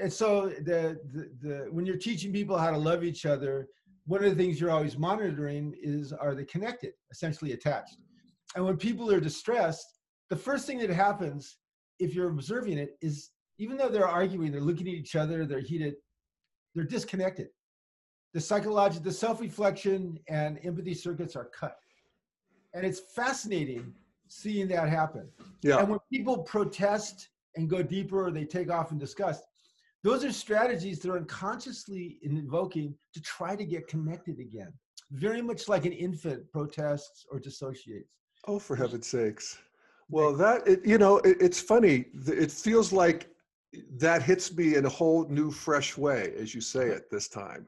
and so the, the the when you're teaching people how to love each other, one of the things you're always monitoring is are they connected, essentially attached. And when people are distressed, the first thing that happens, if you're observing it, is even though they're arguing, they're looking at each other, they're heated, they're disconnected. The psychological, the self-reflection and empathy circuits are cut. And it's fascinating seeing that happen. Yeah. And when people protest and go deeper or they take off and discuss, those are strategies that are unconsciously invoking to try to get connected again. Very much like an infant protests or dissociates. Oh, for heaven's sakes. Well, that, it, you know, it, it's funny. It feels like that hits me in a whole new, fresh way, as you say it this time.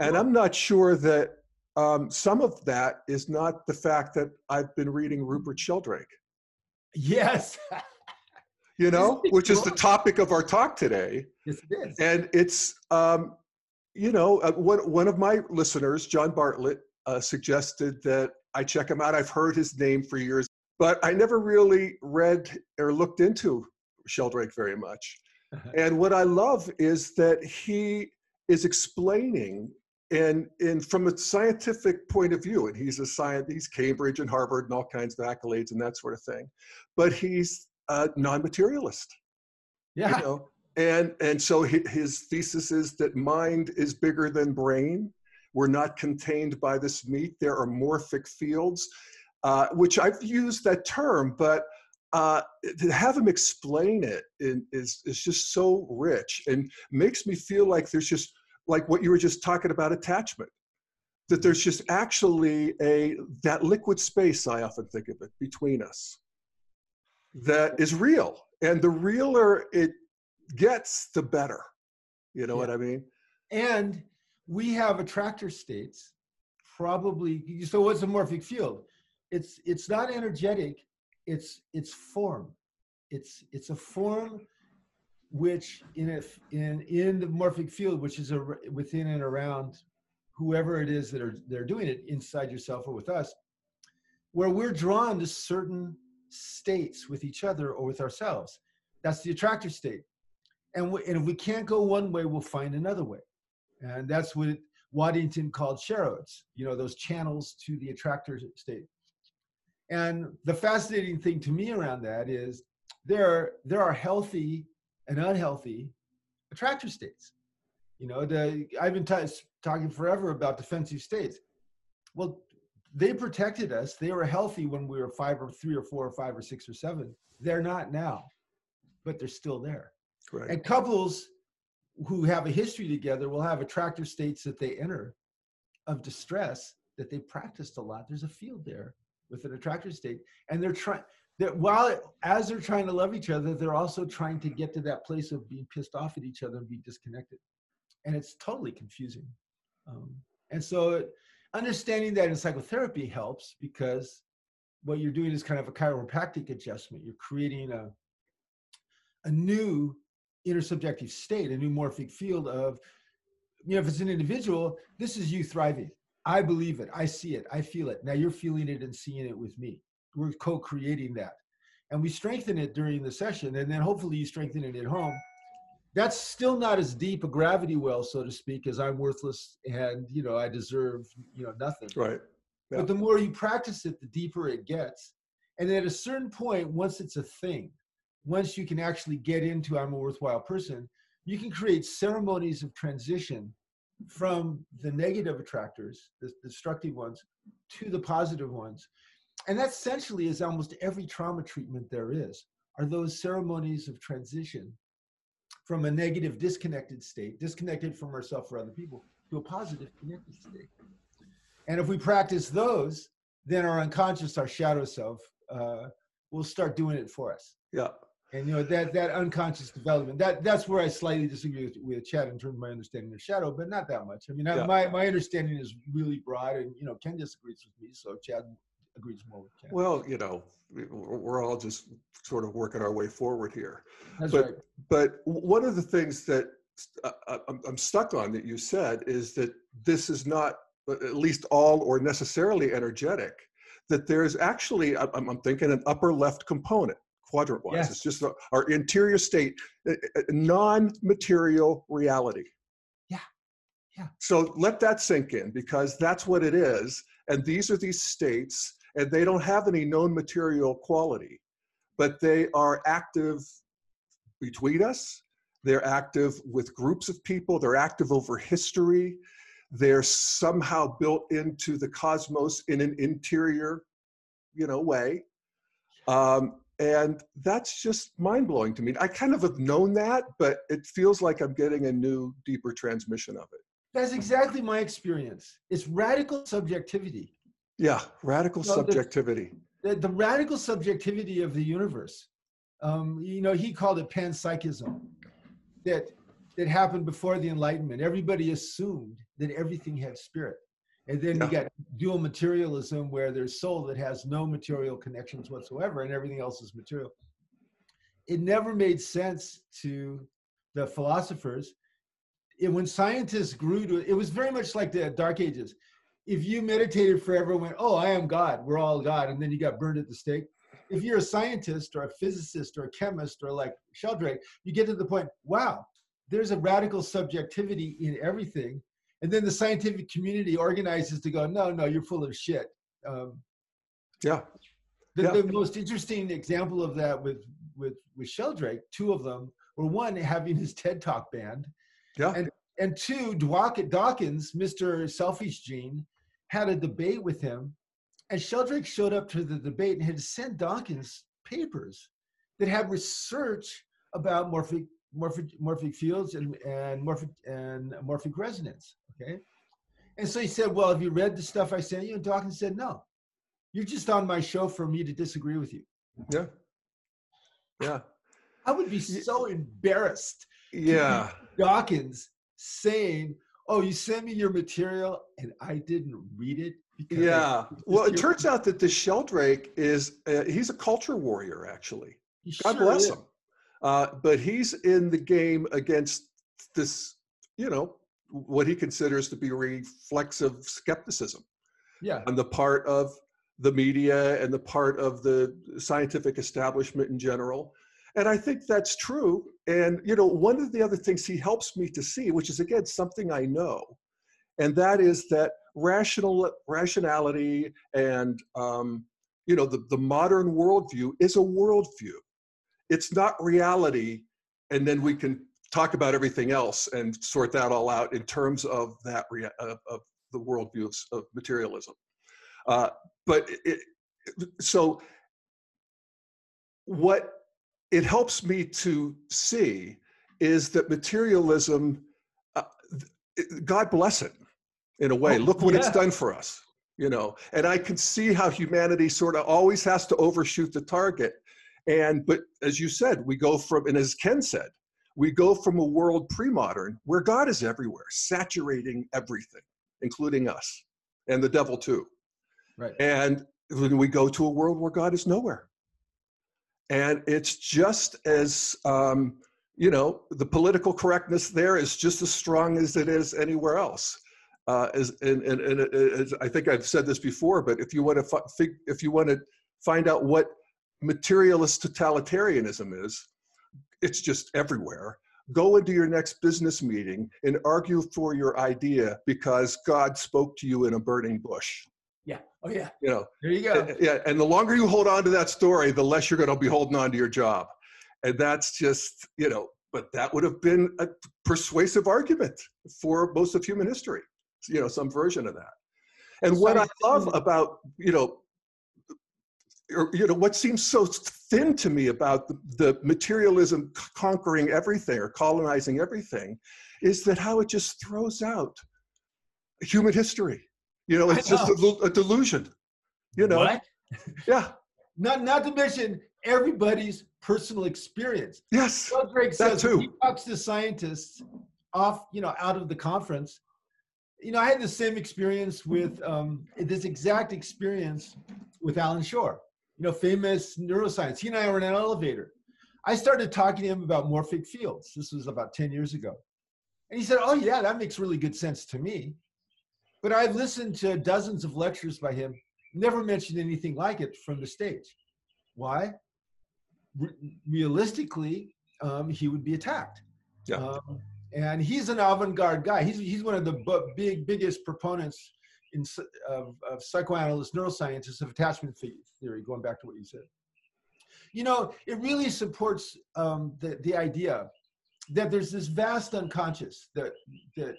And I'm not sure that um, some of that is not the fact that I've been reading Rupert Sheldrake. Yes. you know, which is the topic of our talk today. Yes, it is. And it's, um, you know, uh, one, one of my listeners, John Bartlett, uh, suggested that I check him out. I've heard his name for years, but I never really read or looked into Sheldrake very much. and what I love is that he is explaining and, and from a scientific point of view, and he's a scientist he's Cambridge and Harvard and all kinds of accolades and that sort of thing, but he's a non-materialist. Yeah. You know? And and so his thesis is that mind is bigger than brain. We're not contained by this meat. There are morphic fields, uh, which I've used that term, but uh, to have him explain it in, is is just so rich and makes me feel like there's just like what you were just talking about attachment that there's just actually a that liquid space i often think of it between us that is real and the realer it gets the better you know yeah. what i mean? And we have attractor states probably so what's a morphic field? It's it's not energetic it's it's form. It's it's a form which in a, in in the morphic field which is a, within and around whoever it is that are they're doing it inside yourself or with us where we're drawn to certain states with each other or with ourselves that's the attractor state and, we, and if we can't go one way we'll find another way and that's what waddington called chreodes you know those channels to the attractor state and the fascinating thing to me around that is there there are healthy and unhealthy attractor states. You know, the, I've been t- talking forever about defensive states. Well, they protected us. They were healthy when we were five or three or four or five or six or seven. They're not now, but they're still there. Right. And couples who have a history together will have attractor states that they enter of distress that they practiced a lot. There's a field there with an attractor state, and they're trying that while as they're trying to love each other, they're also trying to get to that place of being pissed off at each other and be disconnected. And it's totally confusing. Um, and so understanding that in psychotherapy helps because what you're doing is kind of a chiropractic adjustment. You're creating a, a new intersubjective state, a new morphic field of, you know, if it's an individual, this is you thriving. I believe it. I see it. I feel it. Now you're feeling it and seeing it with me we're co-creating that and we strengthen it during the session and then hopefully you strengthen it at home that's still not as deep a gravity well so to speak as i'm worthless and you know i deserve you know nothing. Right. Yeah. but the more you practice it the deeper it gets. And at a certain point once it's a thing once you can actually get into i'm a worthwhile person you can create ceremonies of transition from the negative attractors the destructive ones to the positive ones. And that essentially is almost every trauma treatment there is are those ceremonies of transition from a negative disconnected state disconnected from ourselves or other people to a positive connected state. And if we practice those then our unconscious our shadow self uh, will start doing it for us. Yeah. And you know that that unconscious development that that's where i slightly disagree with, with chad in terms of my understanding of shadow but not that much. I mean yeah. I, my my understanding is really broad and you know ken disagrees with me so chad agrees more with Ken. Well, you know, we're all just sort of working our way forward here. That's but, right. But one of the things that uh, uh I'm stuck on that you said is that this is not uh, at least all or necessarily energetic. That there's actually, I'm, I'm thinking, an upper left component, quadrant wise. Yes. It's just our interior state, non material reality. Yeah. Yeah. So let that sink in because that's what it is. And these are these states, and they don't have any known material quality, but they are active between us. They're active with groups of people. They're active over history. They're somehow built into the cosmos in an interior, you know, way. Um, and that's just mind blowing to me. I kind of have known that, but it feels like I'm getting a new, deeper transmission of it. That's exactly my experience. It's radical subjectivity. Yeah, radical the- subjectivity. The, the radical subjectivity of the universe. Um, you know, he called it panpsychism. That that happened before the Enlightenment. Everybody assumed that everything had spirit. And then you got dual materialism where there's soul that has no material connections whatsoever and everything else is material. It never made sense to the philosophers. It, when scientists grew to it was very much like the Dark Ages. If you meditated forever and went, Oh, I am God, we're all God, and then you got burned at the stake. If you're a scientist or a physicist or a chemist or like Sheldrake, you get to the point, wow, there's a radical subjectivity in everything. And then the scientific community organizes to go, no, no, you're full of shit. Um, Yeah, the, Yeah. the most interesting example of that with with with Sheldrake, two of them were one having his TED Talk banned, yeah, And- and two Dawk- Dawkins, Mr. Selfish Gene, had a debate with him, and Sheldrake showed up to the debate and had sent Dawkins papers that had research about morphic morphic morphic fields and and morphic and morphic resonance. Okay, and so he said, "Well, have you read the stuff I sent you?" And Dawkins said, "No, you're just on my show for me to disagree with you." yeah, yeah, I would be so embarrassed yeah. Dawkins saying, "Oh, you sent me your material and I didn't read it." Yeah. Well, it turns out that this Sheldrake is, uh, he's a culture warrior, actually. He God sure bless is. him. Uh, but he's in the game against this, you know, what he considers to be reflexive skepticism Yeah, on the part of the media and the part of the scientific establishment in general. And I think that's true. And, you know, one of the other things he helps me to see, which is again something I know, and that is that rational rationality and um, you know the, the modern worldview is a worldview. It's not reality, and then we can talk about everything else and sort that all out in terms of that rea- of, of the worldview of, of materialism. Uh, but it, so what it helps me to see is that materialism, uh, God bless it in a way. Oh, Look what it's done for us, you know. And I can see how humanity sort of always has to overshoot the target. And but as you said, we go from, and as Ken said, we go from a world pre-modern where God is everywhere, saturating everything, including us and the devil too. right. And then we go to a world where God is nowhere. And it's just as, um, you know, the political correctness there is just as strong as it is anywhere else. Uh, as, and, and, and as I think I've said this before, but if you want to fi- if you want to find out what materialist totalitarianism is, it's just everywhere. Go into your next business meeting and argue for your idea because God spoke to you in a burning bush. Yeah. Oh yeah. You know, There you go. yeah, and the longer you hold on to that story, the less you're going to be holding on to your job. And that's just, you know, but that would have been a persuasive argument for most of human history, you know, some version of that. And what I love about, you know, or, you know, what seems so thin to me about the, the materialism conquering everything or colonizing everything is that how it just throws out human history. You know, it's just a, a delusion. You know, What? yeah, Not not to mention everybody's personal experience. yes, Sheldrake That says he talks to scientists off, you know, out of the conference. You know, I had the same experience with um, this exact experience with Allan Schore. You know, famous neuroscience. He and I were in an elevator. I started talking to him about morphic fields. This was about 10 years ago. And he said, Oh, yeah, that makes really good sense to me. But I've listened to dozens of lectures by him, never mentioned anything like it from the stage. Why? re- realistically, um, he would be attacked. Yeah. Um, and he's an avant-garde guy. He's he's one of the bu- big biggest proponents in of, of psychoanalysts, neuroscientists of attachment theory. Going back to what you said, you know, it really supports um, the the idea that there's this vast unconscious that that that,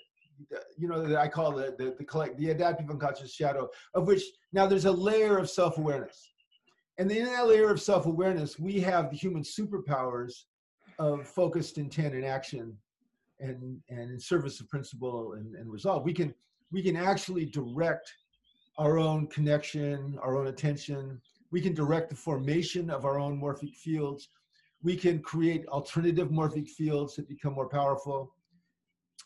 you know that I call the the the, collect, the adaptive unconscious shadow, of which now there's a layer of self-awareness, and in that layer of self-awareness, we have the human superpowers of focused intent and action and and in service of principle and, and resolve. We can we can actually direct our own connection our own attention. We can direct the formation of our own morphic fields. We can create alternative morphic fields that become more powerful.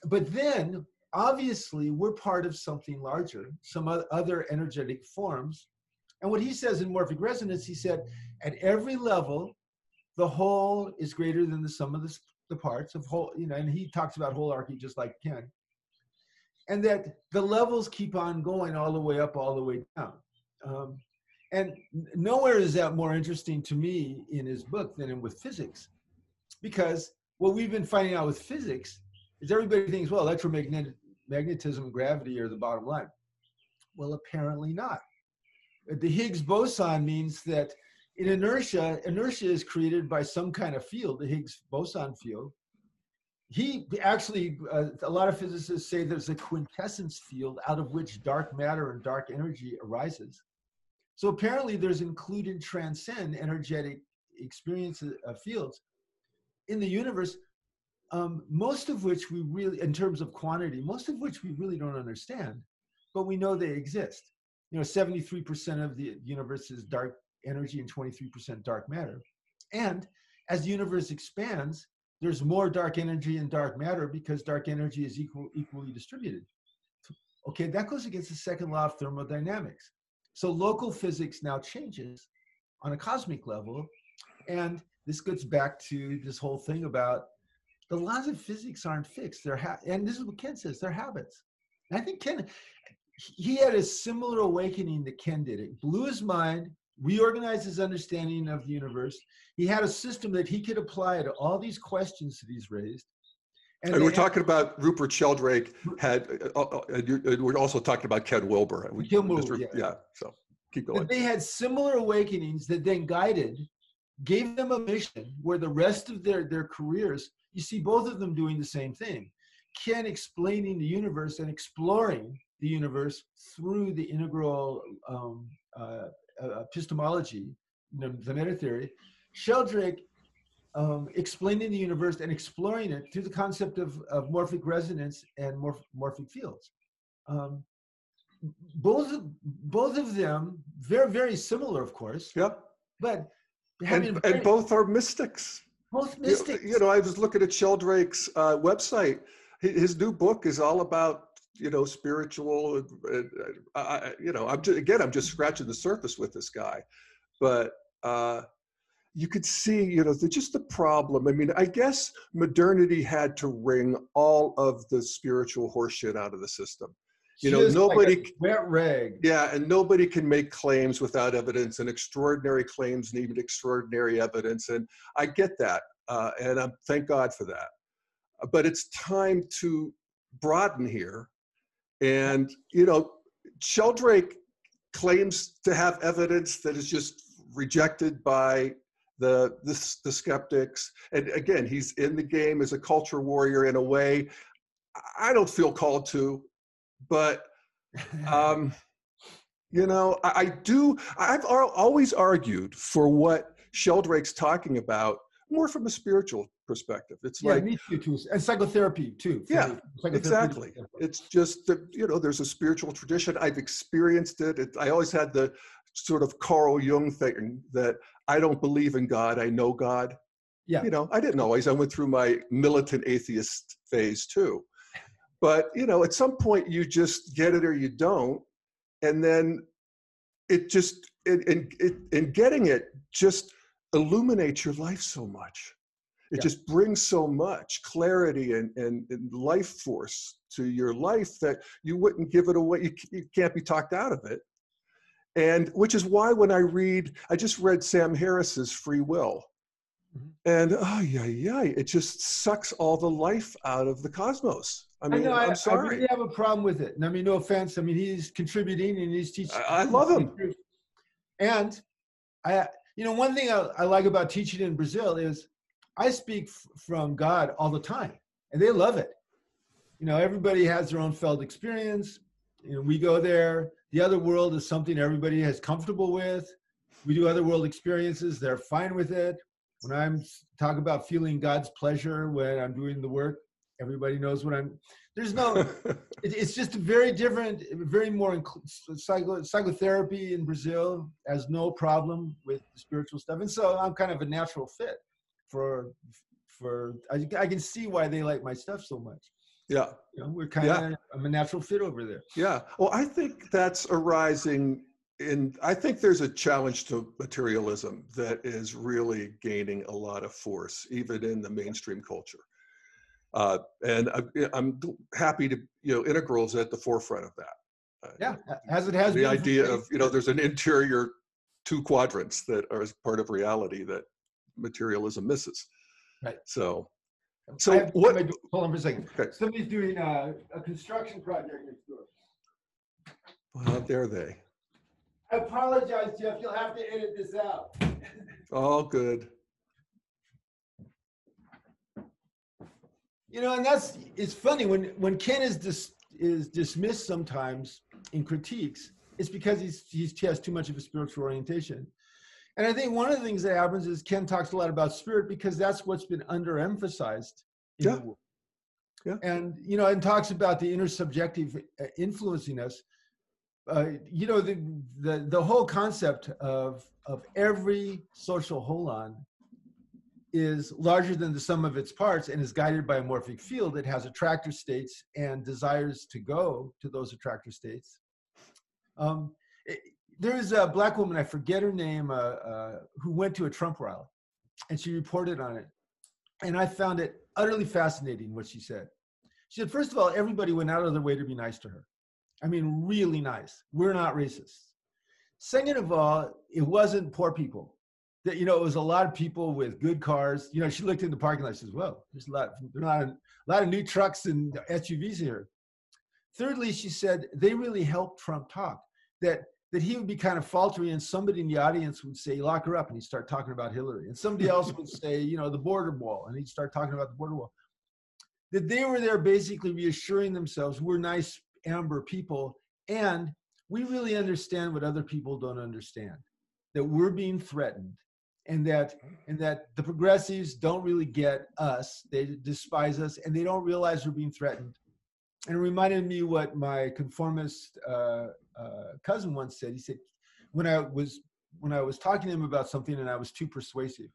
But then obviously we're part of something larger some other energetic forms. And what he says in morphic resonance he said at every level the whole is greater than the sum of the, the parts of whole you know and he talks about holarchy just like ken. And that the levels keep on going all the way up all the way down. Um, and nowhere is that more interesting to me in his book than in with physics. Because what we've been finding out with physics is everybody thinks well electromagnetic magnetism and gravity are the bottom line well apparently not the higgs boson means that in inertia, inertia is created by some kind of field, the Higgs boson field. He actually, uh, a lot of physicists say there's a quintessence field out of which dark matter and dark energy arises. So apparently, there's included transcend energetic experience of fields in the universe, um, most of which we really, in terms of quantity, most of which we really don't understand, but we know they exist. You know, 73% of the universe is dark energy and 23% dark matter. And as the universe expands, there's more dark energy and dark matter because dark energy is equal, equally distributed. Okay, that goes against the second law of thermodynamics. So local physics now changes on a cosmic level. And this gets back to this whole thing about the laws of physics aren't fixed. They're ha- and this is what Ken says, they're habits. And I think Ken, he had a similar awakening that Ken did. It blew his mind, reorganized his understanding of the universe. He had a system that he could apply to all these questions that he's raised. And, they we're had- talking about Rupert Sheldrake had, uh, uh, and and we're also talking about Ken Wilber. We- Ken Wilber, re- yeah. So keep that going. they had similar awakenings that then guided, gave them a mission where the rest of their, their careers, you see both of them doing the same thing. Ken explaining the universe and exploring the universe through the integral um, uh, uh, epistemology, you know, the meta theory. Sheldrake um, explaining the universe and exploring it through the concept of, of morphic resonance and morph- morphic fields. Um, both of, both of them very very similar, of course, Yep. but And, and both are mystics. both You- mystics. You know, I was looking at Sheldrake's uh, website. His new book is all about you know spiritual. Uh, uh, I, you know, I'm just, again, I'm just scratching the surface with this guy, but uh, you could see, you know, the, just the problem. I mean, I guess modernity had to wring all of the spiritual horseshit out of the system. You know, like nobody- wet rag. Yeah, and nobody can make claims without evidence, and extraordinary claims need extraordinary evidence, and I get that, uh, and I'm thank God for that. Uh, But it's time to broaden here, and you know, Sheldrake claims to have evidence that is just rejected by the the, the skeptics, and again, he's in the game as a culture warrior in a way I don't feel called to, but um, you know, I, I do. I've al- always argued for what Sheldrake's talking about, more from a spiritual perspective. It's yeah, like me too, too. And psychotherapy too. Yeah. Psychotherapy exactly. it's just that you know, there's a spiritual tradition. I've experienced it. it. I always had the sort of Carl Jung thing that I don't believe in God. I know God. Yeah. You know, I didn't always. I went through my militant atheist phase too. But you know, at some point you just get it or you don't, and then it just in in, getting it just illuminates your life so much. It Yeah. just brings so much clarity and, and, and life force to your life that you wouldn't give it away. You, you can't be talked out of it. And which is why when I read, I just read Sam Harris's Free Will. Mm-hmm. And oh yeah, yeah, it just sucks all the life out of the cosmos. I mean, I am sorry. I really have a problem with it. And I mean, no offense. I mean, he's contributing and he's teaching. I, I love him. And I, you know, one thing I, I like about teaching in Brazil is I speak f- from God all the time, and they love it. You know, everybody has their own felt experience. You know, we go there. The other world is something everybody is comfortable with. We do other world experiences. They're fine with it. When I'm talking about feeling God's pleasure when I'm doing the work, everybody knows what I'm. There's no. it, it's just very different. Very more psycho, psychotherapy in Brazil has no problem with spiritual stuff, and so I'm kind of a natural fit for for. I, I can see why they like my stuff so much. Yeah. You know, we're kind of, yeah. I'm a natural fit over there. Yeah. Well, I think that's arising in, I think there's a challenge to materialism that is really gaining a lot of force, even in the mainstream culture. Uh, and I, am happy to, you know, integrals at the forefront of that. Uh, yeah, as it has the idea of, you know, there's an interior two quadrants that are part of reality that materialism misses. Right. So so have, what? Hold on for a second. Okay. Somebody's doing a, a construction project next door. Well, how dare they? I apologize, Jeff. You'll have to edit this out. All good. You know, and that's it's funny when when Ken is dis, is dismissed sometimes in critiques. It's because he's, he's he has too much of a spiritual orientation. And I think one of the things that happens is Ken talks a lot about spirit because that's what's been underemphasized. In Yeah. Yeah. And you know, and talks about the intersubjective uh, influencing us. Uh, you know, the, the the whole concept of of every social holon is larger than the sum of its parts and is guided by a morphic field. It has attractor states and desires to go to those attractor states. Um, there is a black woman, I forget her name, uh, uh, who went to a Trump rally and she reported on it. And I found it utterly fascinating what she said. She said, first of all, everybody went out of their way to be nice to her. I mean, really nice. We're not racist. Second of all, it wasn't poor people. That you know, it was a lot of people with good cars. You know, she looked in the parking lot. She says, "Well, there's a lot, there's a lot, of, a lot of new trucks and SUVs here." Thirdly, she said they really helped Trump talk. That that he would be kind of faltering and somebody in the audience would say, lock her up. And he'd start talking about Hillary. And somebody else would say, you know, the border wall. And he'd start talking about the border wall. That they were there basically reassuring themselves, we're nice, amber people. And we really understand what other people don't understand. That we're being threatened. And that and that the progressives don't really get us. They despise us and they don't realize we're being threatened and it reminded me what my conformist uh, uh, cousin once said. He said, when I was when I was talking to him about something and I was too persuasive,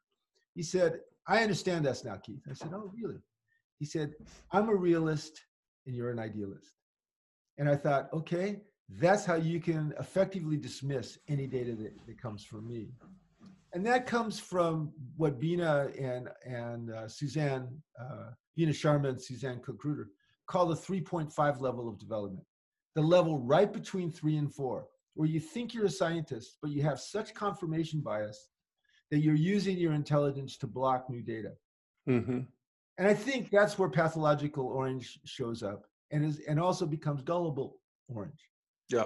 he said, "I understand us now, Keith." I said, "Oh, really?" He said, "I'm a realist and you're an idealist," and I thought, okay, that's how you can effectively dismiss any data that, that comes from me. And that comes from what Beena and and uh, Suzanne, uh, Beena Sharma and Suzanne Cook-Greuter call the 3.5 level of development, the level right between three and four, where you think you're a scientist, but you have such confirmation bias that you're using your intelligence to block new data. Mm-hmm. And I think that's where pathological orange shows up and is and also becomes gullible orange. Yeah.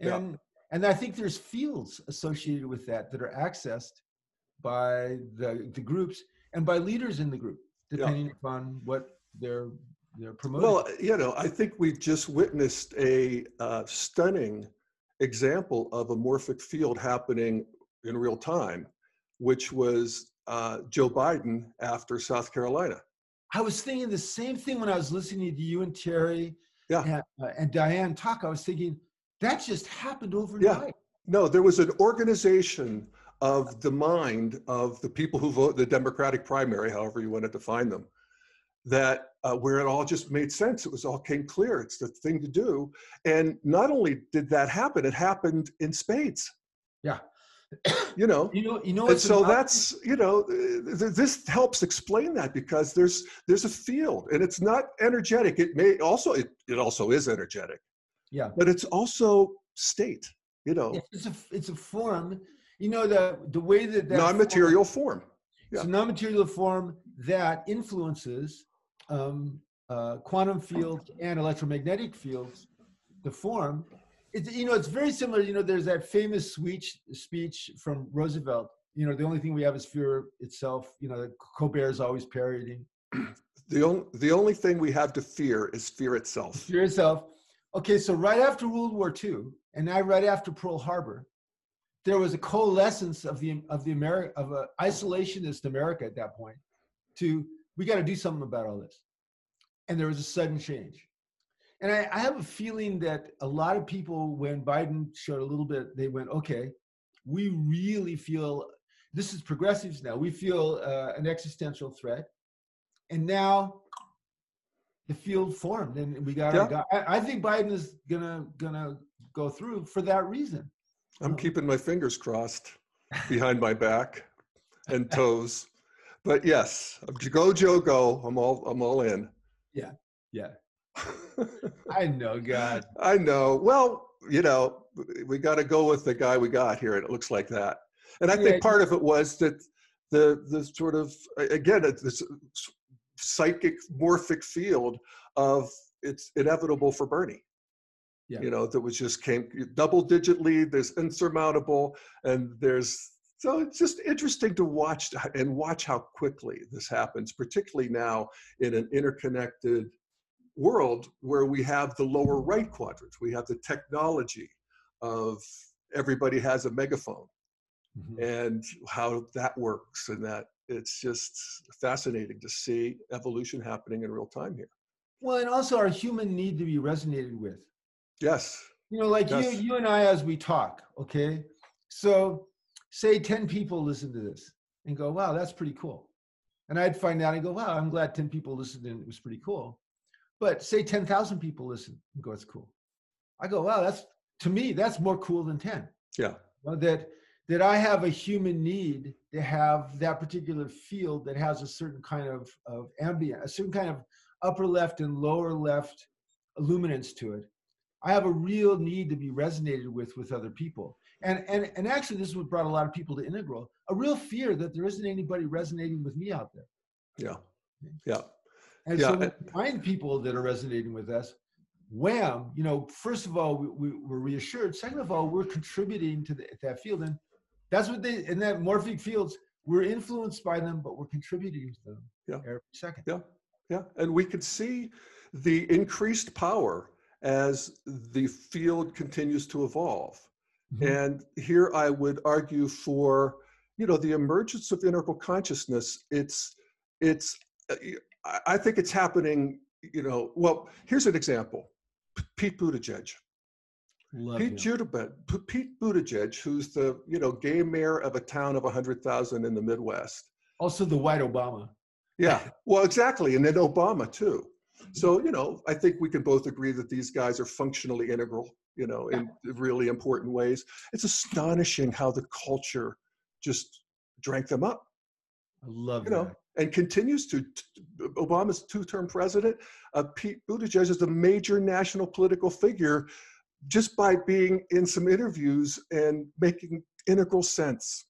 And yeah. and I think there's fields associated with that that are accessed by the the groups and by leaders in the group, depending yeah. upon what their they're promoting. Well, you know, I think we've just witnessed a uh, stunning example of a morphic field happening in real time, which was uh, Joe Biden after South Carolina. I was thinking the same thing when I was listening to you and Terry yeah. and, uh, and Diane talk. I was thinking that just happened overnight. Yeah. No, there was an organization of the mind of the people who vote the Democratic primary, however you want to define them, that uh, where it all just made sense. It was all came clear. It's the thing to do. And not only did that happen, it happened in spades. Yeah. you know, you know, you know, and so that's, you know, th- this helps explain that because there's, there's a field and it's not energetic. It may also, it, it also is energetic. Yeah. But it's also state, you know, it's a, it's a form, you know, the, the way that, that non-material form, form Yeah. So non-material form that influences um, uh, quantum fields and electromagnetic fields, the form. It's, you know, it's very similar. You know, there's that famous speech speech from Roosevelt. You know, the only thing we have is fear itself. You know, that Colbert is always parodying. The only the only thing we have to fear is fear itself. Fear itself. Okay, so right after World War II, and now right after Pearl Harbor, there was a coalescence of the of the America of a isolationist America at that point to we got to do something about all this, and there was a sudden change. And I, I have a feeling that a lot of people, when Biden showed a little bit, they went, okay, we really feel this is progressives now. We feel uh, an existential threat, and now the field formed, and we got. Yeah. got I, I think Biden is gonna gonna go through for that reason. I'm keeping my fingers crossed behind my back and toes. But yes, go Joe go. I'm all I'm all in. Yeah. Yeah, I know, God. I know. Well, you know, we got to go with the guy we got here, and it looks like that. And I Yeah. think part of it was that the the sort of again it's this psychic morphic field of it's inevitable for Bernie. Yeah. You know, that was just came double digit lead. There's insurmountable, and there's so it's just interesting to watch and watch how quickly this happens, particularly now in an interconnected world where we have the lower right quadrant. We have the technology of everybody has a megaphone Mhm. and how that works and that it's just fascinating to see evolution happening in real time here. Well, and also our human need to be resonated with. Yes. You know, like Yes. you, you and I, as we talk. Okay, so say ten people listen to this and go, "Wow, that's pretty cool," and I'd find out and go, "Wow, I'm glad ten people listened and it was pretty cool." But say ten thousand people listen and go, "It's cool." I go, "Wow, that's to me that's more cool than ten. Yeah. You know, that that I have a human need to have that particular field that has a certain kind of, of ambient, a certain kind of upper left and lower left illuminance to it. I have a real need to be resonated with with other people. And, and, and actually, this is what brought a lot of people to Integral a real fear that there isn't anybody resonating with me out there. Yeah. Yeah. And Yeah, so we find people that are resonating with us. Wham! You know, first of all, we, we, we're reassured. Second of all, we're contributing to the, that field, and that's what they in that morphic fields. We're influenced by them, but we're contributing to them Yeah. every second. Yeah. Yeah. And we could see the increased power as the field continues to evolve. Mhm. And here I would argue for, you know, the emergence of integral consciousness. It's, it's, uh, I think it's happening, you know, well, here's an example. P- Pete Buttigieg. Love Pete, P- Pete Buttigieg, who's the, you know, gay mayor of a town of 100,000 in the Midwest. Also, the white Obama. Yeah, well, exactly. And then Obama, too. Mm-hmm. So, you know, I think we can both agree that these guys are functionally integral, you know, in really important ways. It's astonishing how the culture just drank them up, I love you know, that. And continues to. Obama's two term president, uh, Pete Buttigieg is a major national political figure just by being in some interviews and making integral sense.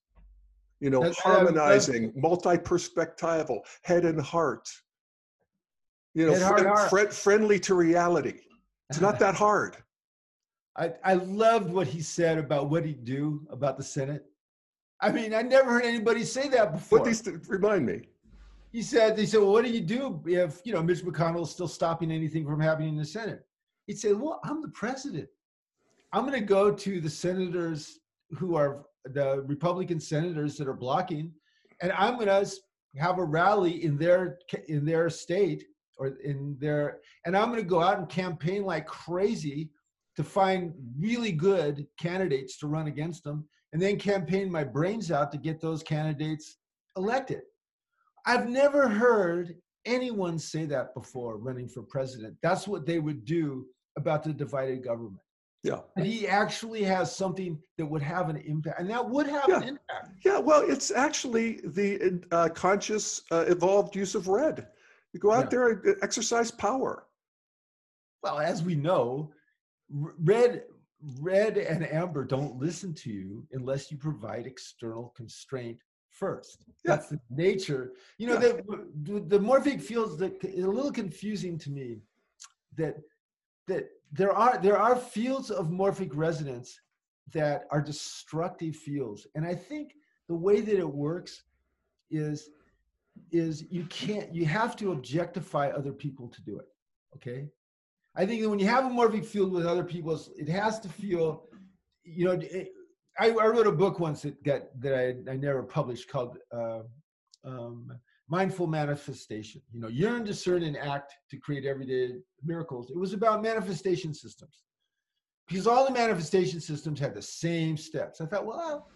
You know, That's- harmonizing, multi-perspectival, head and heart. You know, friend- heart. friend- friendly to reality. It's not that hard. I, I loved what he said about what he'd do about the Senate. I mean, I never heard anybody say that before. What these th- remind me? He said, they said, well, what do you do if, you know, Mitch McConnell is still stopping anything from happening in the Senate? He'd say, well, I'm the president. I'm going to go to the senators who are the Republican senators that are blocking, and I'm going to have a rally in their in their state or in their, and I'm going to go out and campaign like crazy to find really good candidates to run against them, and then campaign my brains out to get those candidates elected. I've never heard anyone say that before running for president. That's what they would do about the divided government. Yeah. And he actually has something that would have an impact, and that would have an impact. Yeah, well, it's actually the uh, conscious, uh, evolved use of red. You go out Yeah. there and exercise power. Well, as we know, red, red and amber don't listen to you unless you provide external constraint first. Yeah. That's the nature. You know, Yeah. the, the morphic fields that is a little confusing to me. That that there are there are fields of morphic resonance that are destructive fields, and I think the way that it works is is you can't you have to objectify other people to do it. Okay, I think that when you have a morphic field with other people, it has to feel, you know. It, I, I wrote a book once that got that I, I never published called uh, um, Mindful Manifestation. You know, yearn, discern, and act to create everyday miracles. It was about manifestation systems because all the manifestation systems had the same steps. I thought, well, I'll,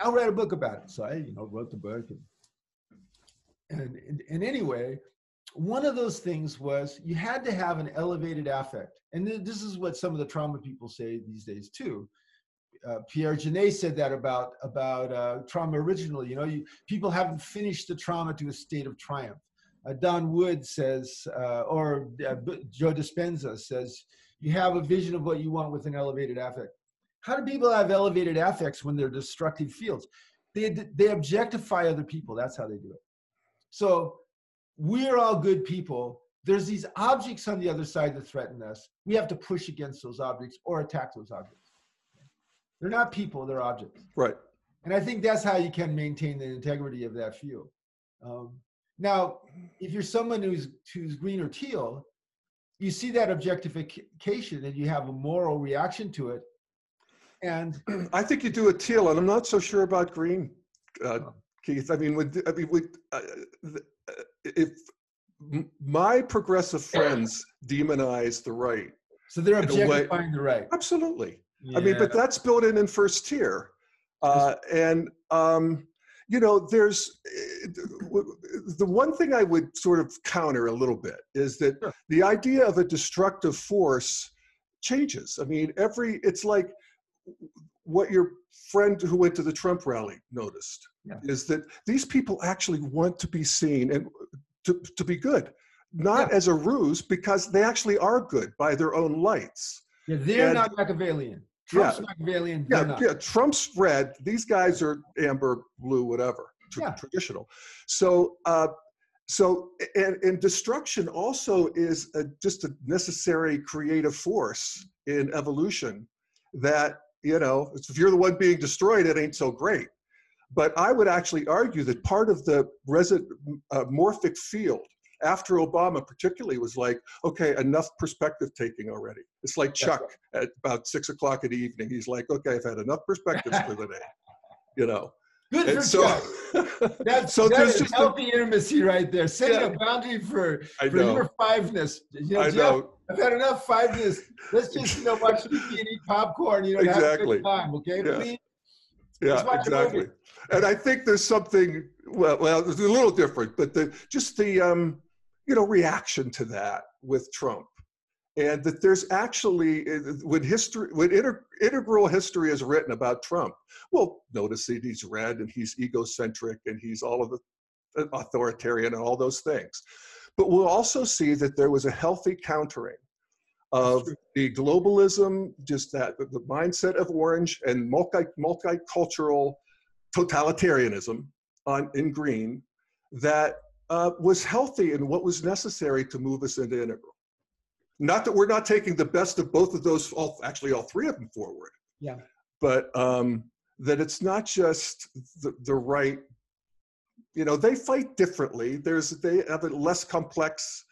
I'll write a book about it. So I, you know, wrote the book. And, and, and, and anyway, one of those things was you had to have an elevated affect. And this is what some of the trauma people say these days too uh, Pierre Janet said that about about uh, trauma originally. You know, you, people haven't finished the trauma to a state of triumph. Uh, Don Wood says, uh, or uh, Joe Dispenza says, you have a vision of what you want with an elevated affect. How do people have elevated affects when they're destructive fields? They they objectify other people. That's how they do it. So we're all good people. There's these objects on the other side that threaten us. We have to push against those objects or attack those objects. They're not people, they're objects. Right. And I think that's how you can maintain the integrity of that field. Um, now, if you're someone who's who's green or teal, you see that objectification and you have a moral reaction to it. And I think you do a teal, and I'm not so sure about green, uh. Keith. I mean, with, I mean, with, uh, uh, if my progressive friends demonize the right, so they're In a way- objectifying the right. absolutely. I mean, but that's built in in first tier. Uh, and, um, you know, there's eh, the one thing I would sort of counter a little bit is that Sure. the idea of a destructive force changes. I mean, every, it's like what your friend who went to the Trump rally noticed Yeah. is that these people actually want to be seen and to, to be good, not as a ruse, because they actually are good by their own lights. Yeah, they're and- not Machiavellian. Trump's Machiavellian. Yeah, yeah. Trump's red. These guys are amber, blue, whatever, tr- Yeah. traditional. So, uh, so, and, and destruction also is a, just a necessary creative force in evolution. That you know, if you're the one being destroyed, it ain't so great. But I would actually argue that part of the uh, morphic field after Obama, particularly, was like, okay, enough perspective taking already. It's like Chuck at about six o'clock in the evening. He's like, okay, I've had enough perspectives for the day, you know. Good And for so, Chuck. That's so that is a, healthy intimacy right there. Setting Yeah. a boundary for I for know, your fiveness. You know, I Jeff, know, I've had enough fiveness. Let's just you know watch TV and eat popcorn. You know, and have a good time. Okay, Yeah. please. yeah, Let's watch a movie. exactly. And I think there's something well, well, it's a little different, but the just the um, you know reaction to that with Trump, and that there's actually uh, when history when inter, integral history is written about Trump, well, notice that he's red and he's egocentric and he's all of the uh, authoritarian and all those things, but we'll also see that there was a healthy countering of the globalism, just that the mindset of orange and multi multicultural totalitarianism on in green that uh, was healthy and what was necessary to move us into integral. Not that we're not taking the best of both of those, all, actually all three of them forward. Yeah. But um, that it's not just the, the right, you know, they fight differently. There's, they have a less complex,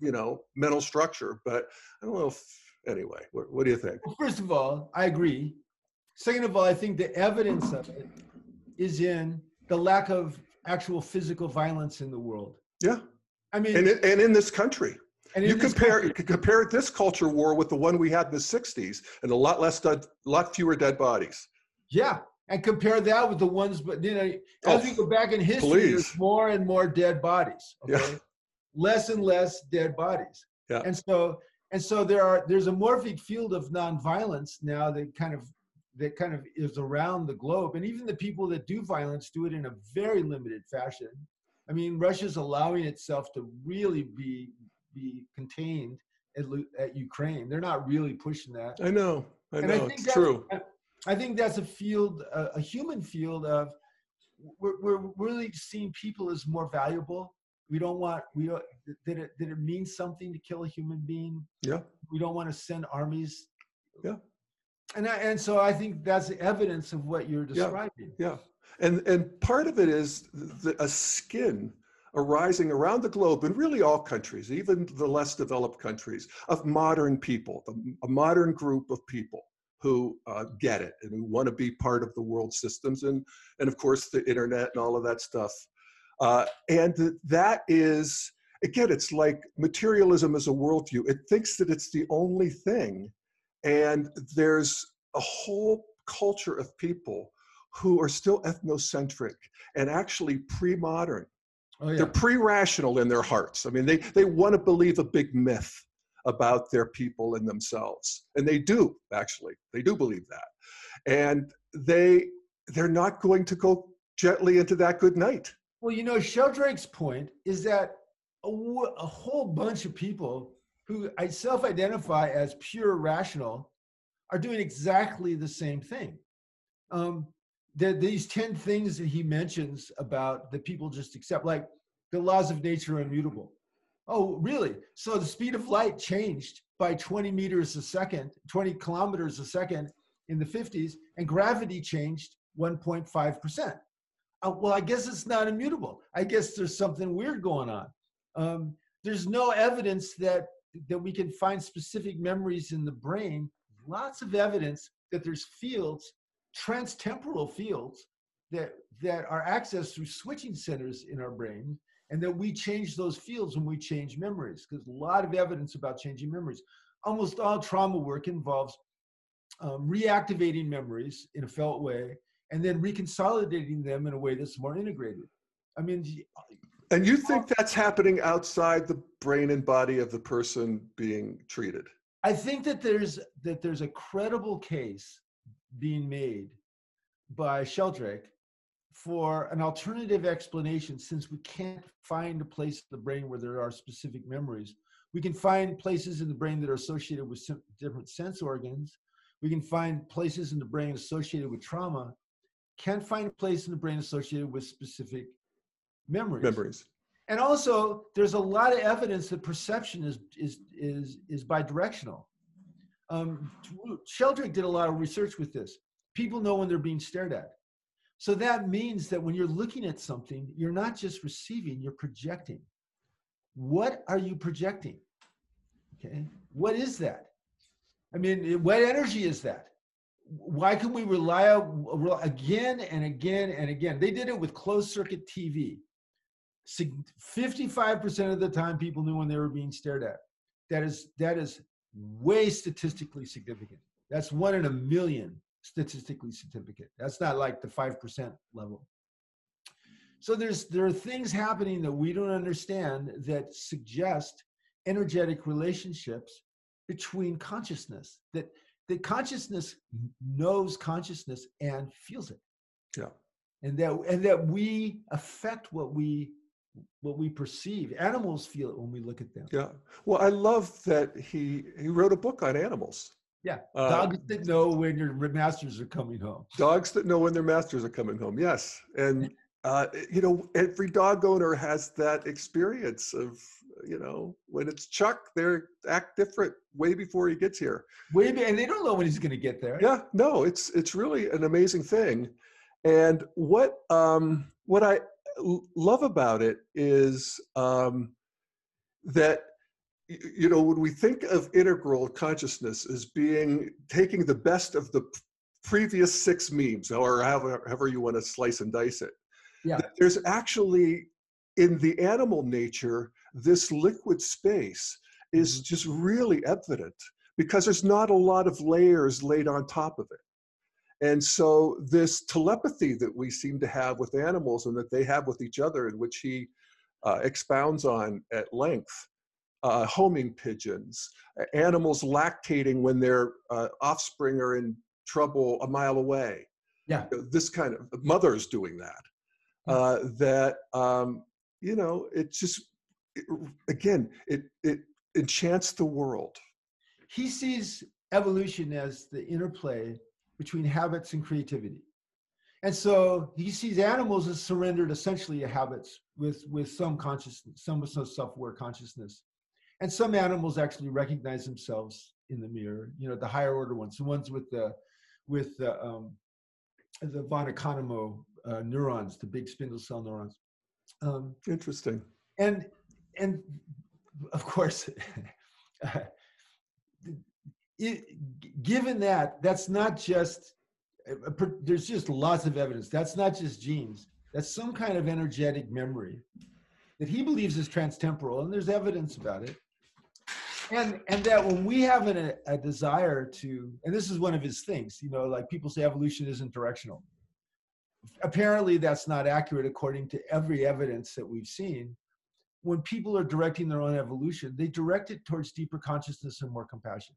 you know, mental structure, but I don't know if, anyway, what, what do you think? Well, first of all, I agree. Second of all, I think the evidence of it is in the lack of actual physical violence in the world. Yeah. I mean, And, and in this country, and you compare country- compare this culture war with the one we had in the 60s and a lot less dead, lot fewer dead bodies Yeah, and compare that with the ones, but you know, Oh, as we oh, go back in history, please. there's more and more dead bodies. Okay, Yeah. less and less dead bodies. Yeah. And so, and so there are there's a morphic field of nonviolence now that kind of that kind of is around the globe, and even the people that do violence do it in a very limited fashion. I mean, Russia's allowing itself to really be be contained at, at Ukraine. They're not really pushing that. i know i And know I it's true I think that's a field, a, a human field of we're, we're really seeing people as more valuable. We don't want we don't that it that it means something to kill a human being. Yeah. We don't want to send armies. Yeah. And I, and so I think that's evidence of what you're describing. Yeah, and and part of it is the, a skin arising around the globe in really all countries, even the less developed countries, of modern people, a, a modern group of people who uh, get it and who want to be part of the world systems, and and of course the internet and all of that stuff, uh, and that is again, it's like materialism as a worldview. It thinks that it's the only thing, and there's a whole culture of people who are still ethnocentric and actually pre-modern. Oh yeah. They're pre-rational in their hearts. I mean, they they want to believe a big myth about their people and themselves, and they do actually. They do believe that, and they they're not going to go gently into that good night. Well, you know, Sheldrake's point is that a whole bunch of people who I self-identify as pure rational are doing exactly the same thing. Um, the, these 10 things that he mentions about that people just accept, like the laws of nature are immutable. Oh, really? So the speed of light changed by 20 meters a second, 20 kilometers a second in the 50s, and gravity changed 1.5%. Uh, well, I guess it's not immutable. I guess there's something weird going on. Um, there's no evidence that that we can find specific memories in the brain. Lots of evidence that there's fields, transtemporal fields, that that are accessed through switching centers in our brain, and that we change those fields when we change memories. Because a lot of evidence about changing memories. Almost all trauma work involves um, reactivating memories in a felt way and then reconsolidating them in a way that's more integrated. I mean, And you think that's happening outside the brain and body of the person being treated? I think that there's that there's a credible case being made by Sheldrake for an alternative explanation since we can't find a place in the brain where there are specific memories. We can find places in the brain that are associated with different sense organs. We can find places in the brain associated with trauma. Can't find a place in the brain associated with specific memories. Memories. And also, there's a lot of evidence that perception is is is is bidirectional. Um, Sheldrake did a lot of research with this. People know when they're being stared at. So that means that when you're looking at something, you're not just receiving, you're projecting. What are you projecting? Okay, what is that? I mean, what energy is that? Why can we rely on again and again and again? They did it with closed circuit TV. 55% of the time people knew when they were being stared at. That is that is way statistically significant. That's one in a million statistically significant. That's not like the 5% level. So there's there are things happening that we don't understand that suggest energetic relationships between consciousness that that consciousness knows consciousness and feels it. Yeah. And that and that we affect what we what we perceive. Animals feel it when we look at them. Yeah. Well, I love that he he wrote a book on animals. Yeah. Uh, Dogs that know when your masters are coming home. Dogs that know when their masters are coming home. Yes, and uh, you know every dog owner has that experience of you know when it's Chuck, they act different way before he gets here. Way and they don't know when he's going to get there. Yeah, no, it's it's really an amazing thing, and what um, what I love about it is um, that you know when we think of integral consciousness as being taking the best of the previous six memes or however, however you want to slice and dice it Yeah. there's actually in the animal nature this liquid space is Mhm. just really evident because there's not a lot of layers laid on top of it and so this telepathy that we seem to have with animals and that they have with each other in which he uh, expounds on at length uh, homing pigeons animals lactating when their uh, offspring are in trouble a mile away. Yeah. this kind of mothers doing that uh, that um, you know it just it, again it it enchants the world. He sees evolution as the interplay between habits and creativity. And so he sees animals as surrendered essentially to habits with, with some consciousness, some, with some self-aware consciousness. And some animals actually recognize themselves in the mirror, you know, the higher order ones, the ones with the, with the, um, the von Economo uh, neurons, the big spindle cell neurons. Um, Interesting. And, and of course, it, given that, that's not just uh, there's just lots of evidence. That's not just genes. That's some kind of energetic memory that he believes is transtemporal, and there's evidence about it. And and that when we have an, a, a desire to, and this is one of his things, you know, like people say evolution isn't directional. Apparently, that's not accurate according to every evidence that we've seen. When people are directing their own evolution, they direct it towards deeper consciousness and more compassion.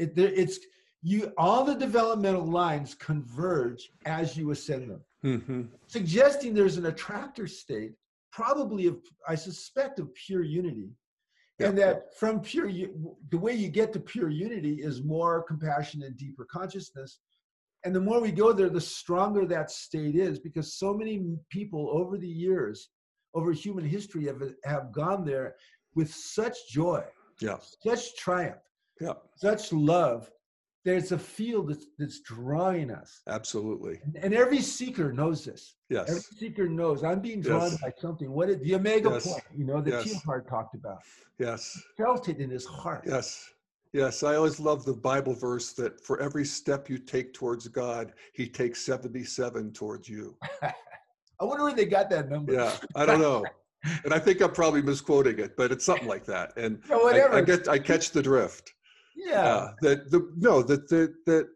It, it's you all the developmental lines converge as you ascend them. Mm-hmm. suggesting there's an attractor state probably of i suspect of pure unity. Yeah. and that from pure the way you get to pure unity is more compassion and deeper consciousness. And the more we go there the stronger that state is because so many people over the years over human history have, have gone there with such joy yeah. such triumph yeah such love there's a field that's, that's drawing us. Absolutely. And, and, every seeker knows this. Yes. Every seeker knows I'm being drawn yes. by something. What is the omega yes. point, you know, that yes. Teilhard talked about. Yes. He felt it in his heart. Yes. Yes. I always love the Bible verse that for every step you take towards God, he takes 77 towards you. I wonder where they got that number. Yeah. I don't know. and I think I'm probably misquoting it, but it's something like that. And yeah, whatever. I, I get I catch the drift. Yeah. Uh, that the no that the that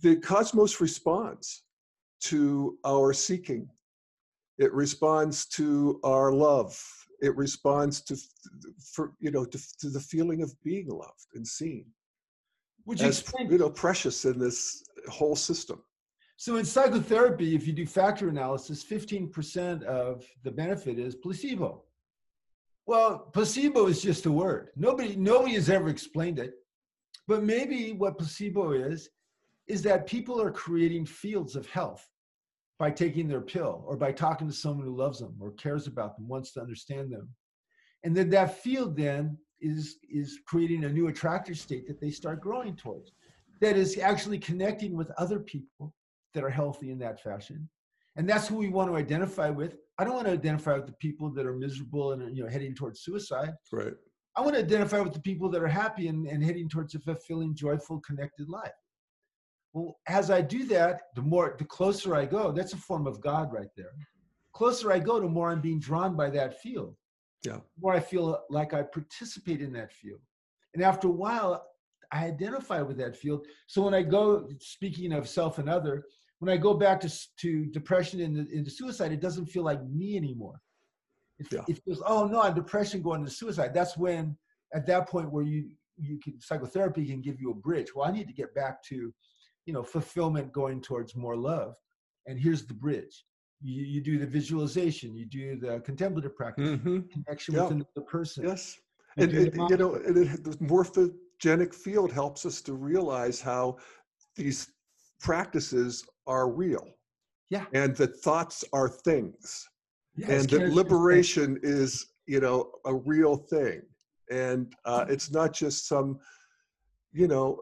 the cosmos responds to our seeking. It responds to our love. It responds to for you know to, to the feeling of being loved and seen. which is explain? You know, precious in this whole system. So in psychotherapy, if you do factor analysis, 15% of the benefit is placebo. Well, placebo is just a word. Nobody, nobody has ever explained it. But maybe what placebo is, is that people are creating fields of health by taking their pill or by talking to someone who loves them or cares about them, wants to understand them. And then that field then is, is creating a new attractor state that they start growing towards that is actually connecting with other people that are healthy in that fashion. And that's who we want to identify with. I don't want to identify with the people that are miserable and you know heading towards suicide. Right. I want to identify with the people that are happy and, and heading towards a fulfilling, joyful, connected life. Well, as I do that, the more, the closer I go, that's a form of God right there. Closer I go, the more I'm being drawn by that field. Yeah. The more I feel like I participate in that field. And after a while, I identify with that field. So when I go, speaking of self and other, when I go back to, to depression and into suicide, it doesn't feel like me anymore. It, yeah. it feels, oh no, I'm depression going to suicide. That's when, at that point, where you you can psychotherapy can give you a bridge. Well, I need to get back to, you know, fulfillment, going towards more love, and here's the bridge. You, you do the visualization, you do the contemplative practice, mm-hmm. connection with another person. Yes, and, and you know, and it, the morphogenic field helps us to realize how these practices are real. Yeah, and that thoughts are things and that liberation is you know a real thing. And uh, it's not just some you know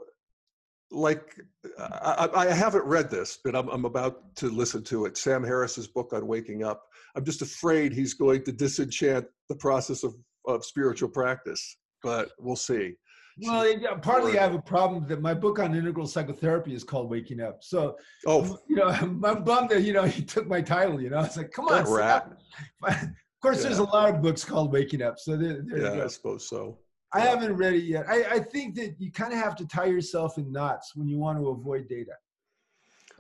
like I, I, haven't read this but I'm, I'm about to listen to it. Sam harris's book on waking up. I'm just afraid he's going to disenchant the process of, of spiritual practice but we'll see well, yeah, partly I have a problem that my book on integral psychotherapy is called Waking Up. So, oh, you know, I'm bummed that you know he took my title. You know, it's like, come on, rat. Of course, yeah. there's a lot of books called Waking Up. So there, there yeah, I suppose so. I haven't read it yet. I, I think that you kind of have to tie yourself in knots when you want to avoid data.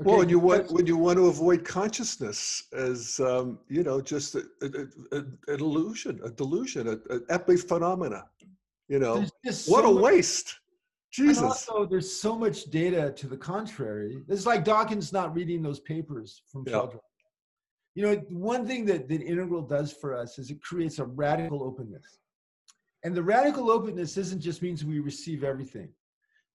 Okay? Well, when you want when you want to avoid consciousness as um, you know, just a, a, a, an illusion, a delusion, an epiphenomena. You know, so what a much, waste. Jesus. Also, there's so much data to the contrary. It's like Dawkins not reading those papers from yeah. children. You know, one thing that, that Integral does for us is it creates a radical openness. And the radical openness isn't just means we receive everything.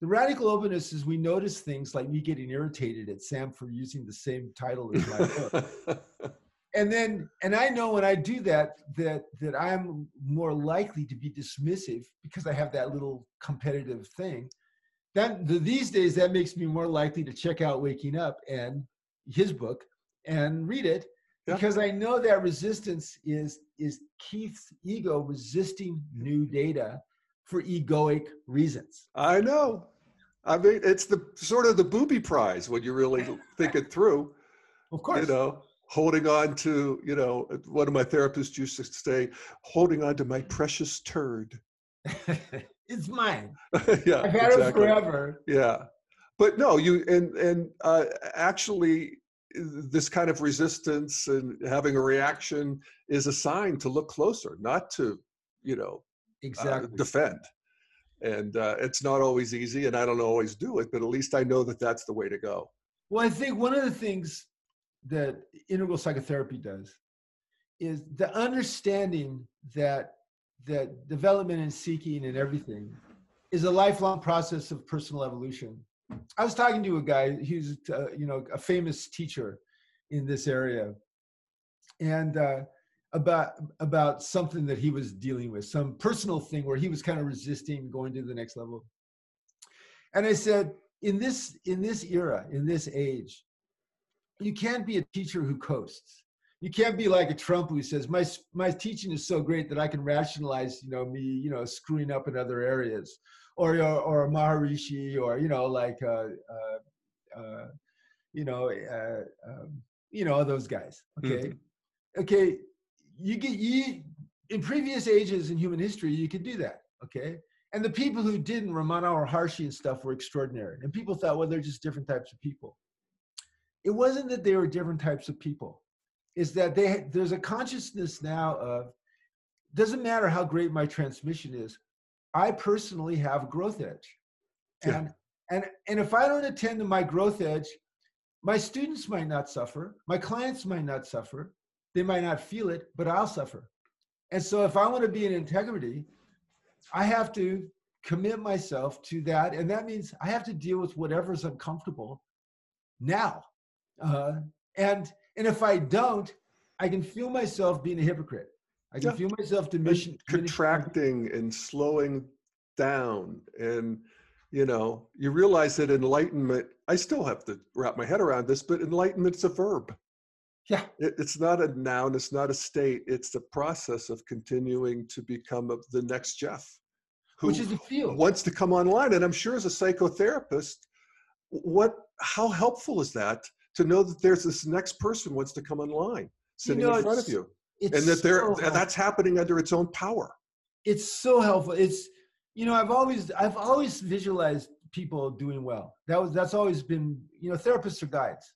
The radical openness is we notice things like me getting irritated at Sam for using the same title as my book. And then and I know when I do that that that I'm more likely to be dismissive because I have that little competitive thing. That the, these days that makes me more likely to check out Waking Up and his book and read it yeah. because I know that resistance is is Keith's ego resisting new data for egoic reasons. I know. I mean, it's the sort of the booby prize when you really think it through. Of course. You know, holding on to, you know, one of my therapists used to say, holding on to my precious turd. it's mine. yeah. I've had exactly. it forever. Yeah. But no, you and and uh, actually this kind of resistance and having a reaction is a sign to look closer, not to, you know, uh, exactly uh, defend and uh, it's not always easy and i don't always do it but at least i know that that's the way to go well i think one of the things that integral psychotherapy does is the understanding that that development and seeking and everything is a lifelong process of personal evolution i was talking to a guy who's uh, you know a famous teacher in this area and uh, about about something that he was dealing with, some personal thing where he was kind of resisting going to the next level. And I said, in this in this era, in this age, you can't be a teacher who coasts. You can't be like a Trump who says my my teaching is so great that I can rationalize, you know, me, you know, screwing up in other areas, or or, or a Maharishi, or you know, like uh, uh, uh you know, uh, um, you know, those guys. Okay, mm-hmm. okay you get you in previous ages in human history you could do that okay and the people who didn't Ramana Maharshi and stuff were extraordinary and people thought well they're just different types of people it wasn't that they were different types of people is that they there's a consciousness now of doesn't matter how great my transmission is i personally have a growth edge and and and if i don't attend to my growth edge my students might not suffer my clients might not suffer they might not feel it, but I'll suffer. And so if I want to be in integrity, I have to commit myself to that. And that means I have to deal with whatever's uncomfortable now. Uh, and and if I don't, I can feel myself being a hypocrite. I can yeah. feel myself diminishing, contracting and slowing down. And you know, you realize that enlightenment, I still have to wrap my head around this, but enlightenment's a verb. Yeah. It, it's not a noun, it's not a state, it's the process of continuing to become a, the next Jeff. Who Which is the field. Wants to come online. And I'm sure as a psychotherapist, what how helpful is that to know that there's this next person wants to come online sitting you know, in front of you. and that they're so that's happening under its own power. It's so helpful. It's you know, I've always I've always visualized people doing well. That was that's always been, you know, therapists are guides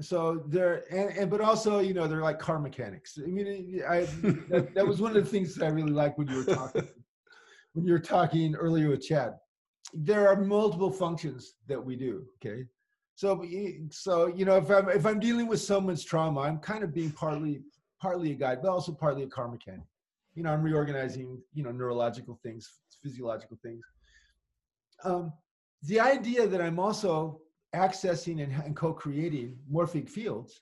so they're and, and but also you know they're like car mechanics i mean i that, that was one of the things that i really like when you were talking when you were talking earlier with chad there are multiple functions that we do okay so so you know if i'm if i'm dealing with someone's trauma i'm kind of being partly partly a guide but also partly a car mechanic you know i'm reorganizing you know neurological things physiological things um, the idea that i'm also accessing and, and co-creating morphic fields.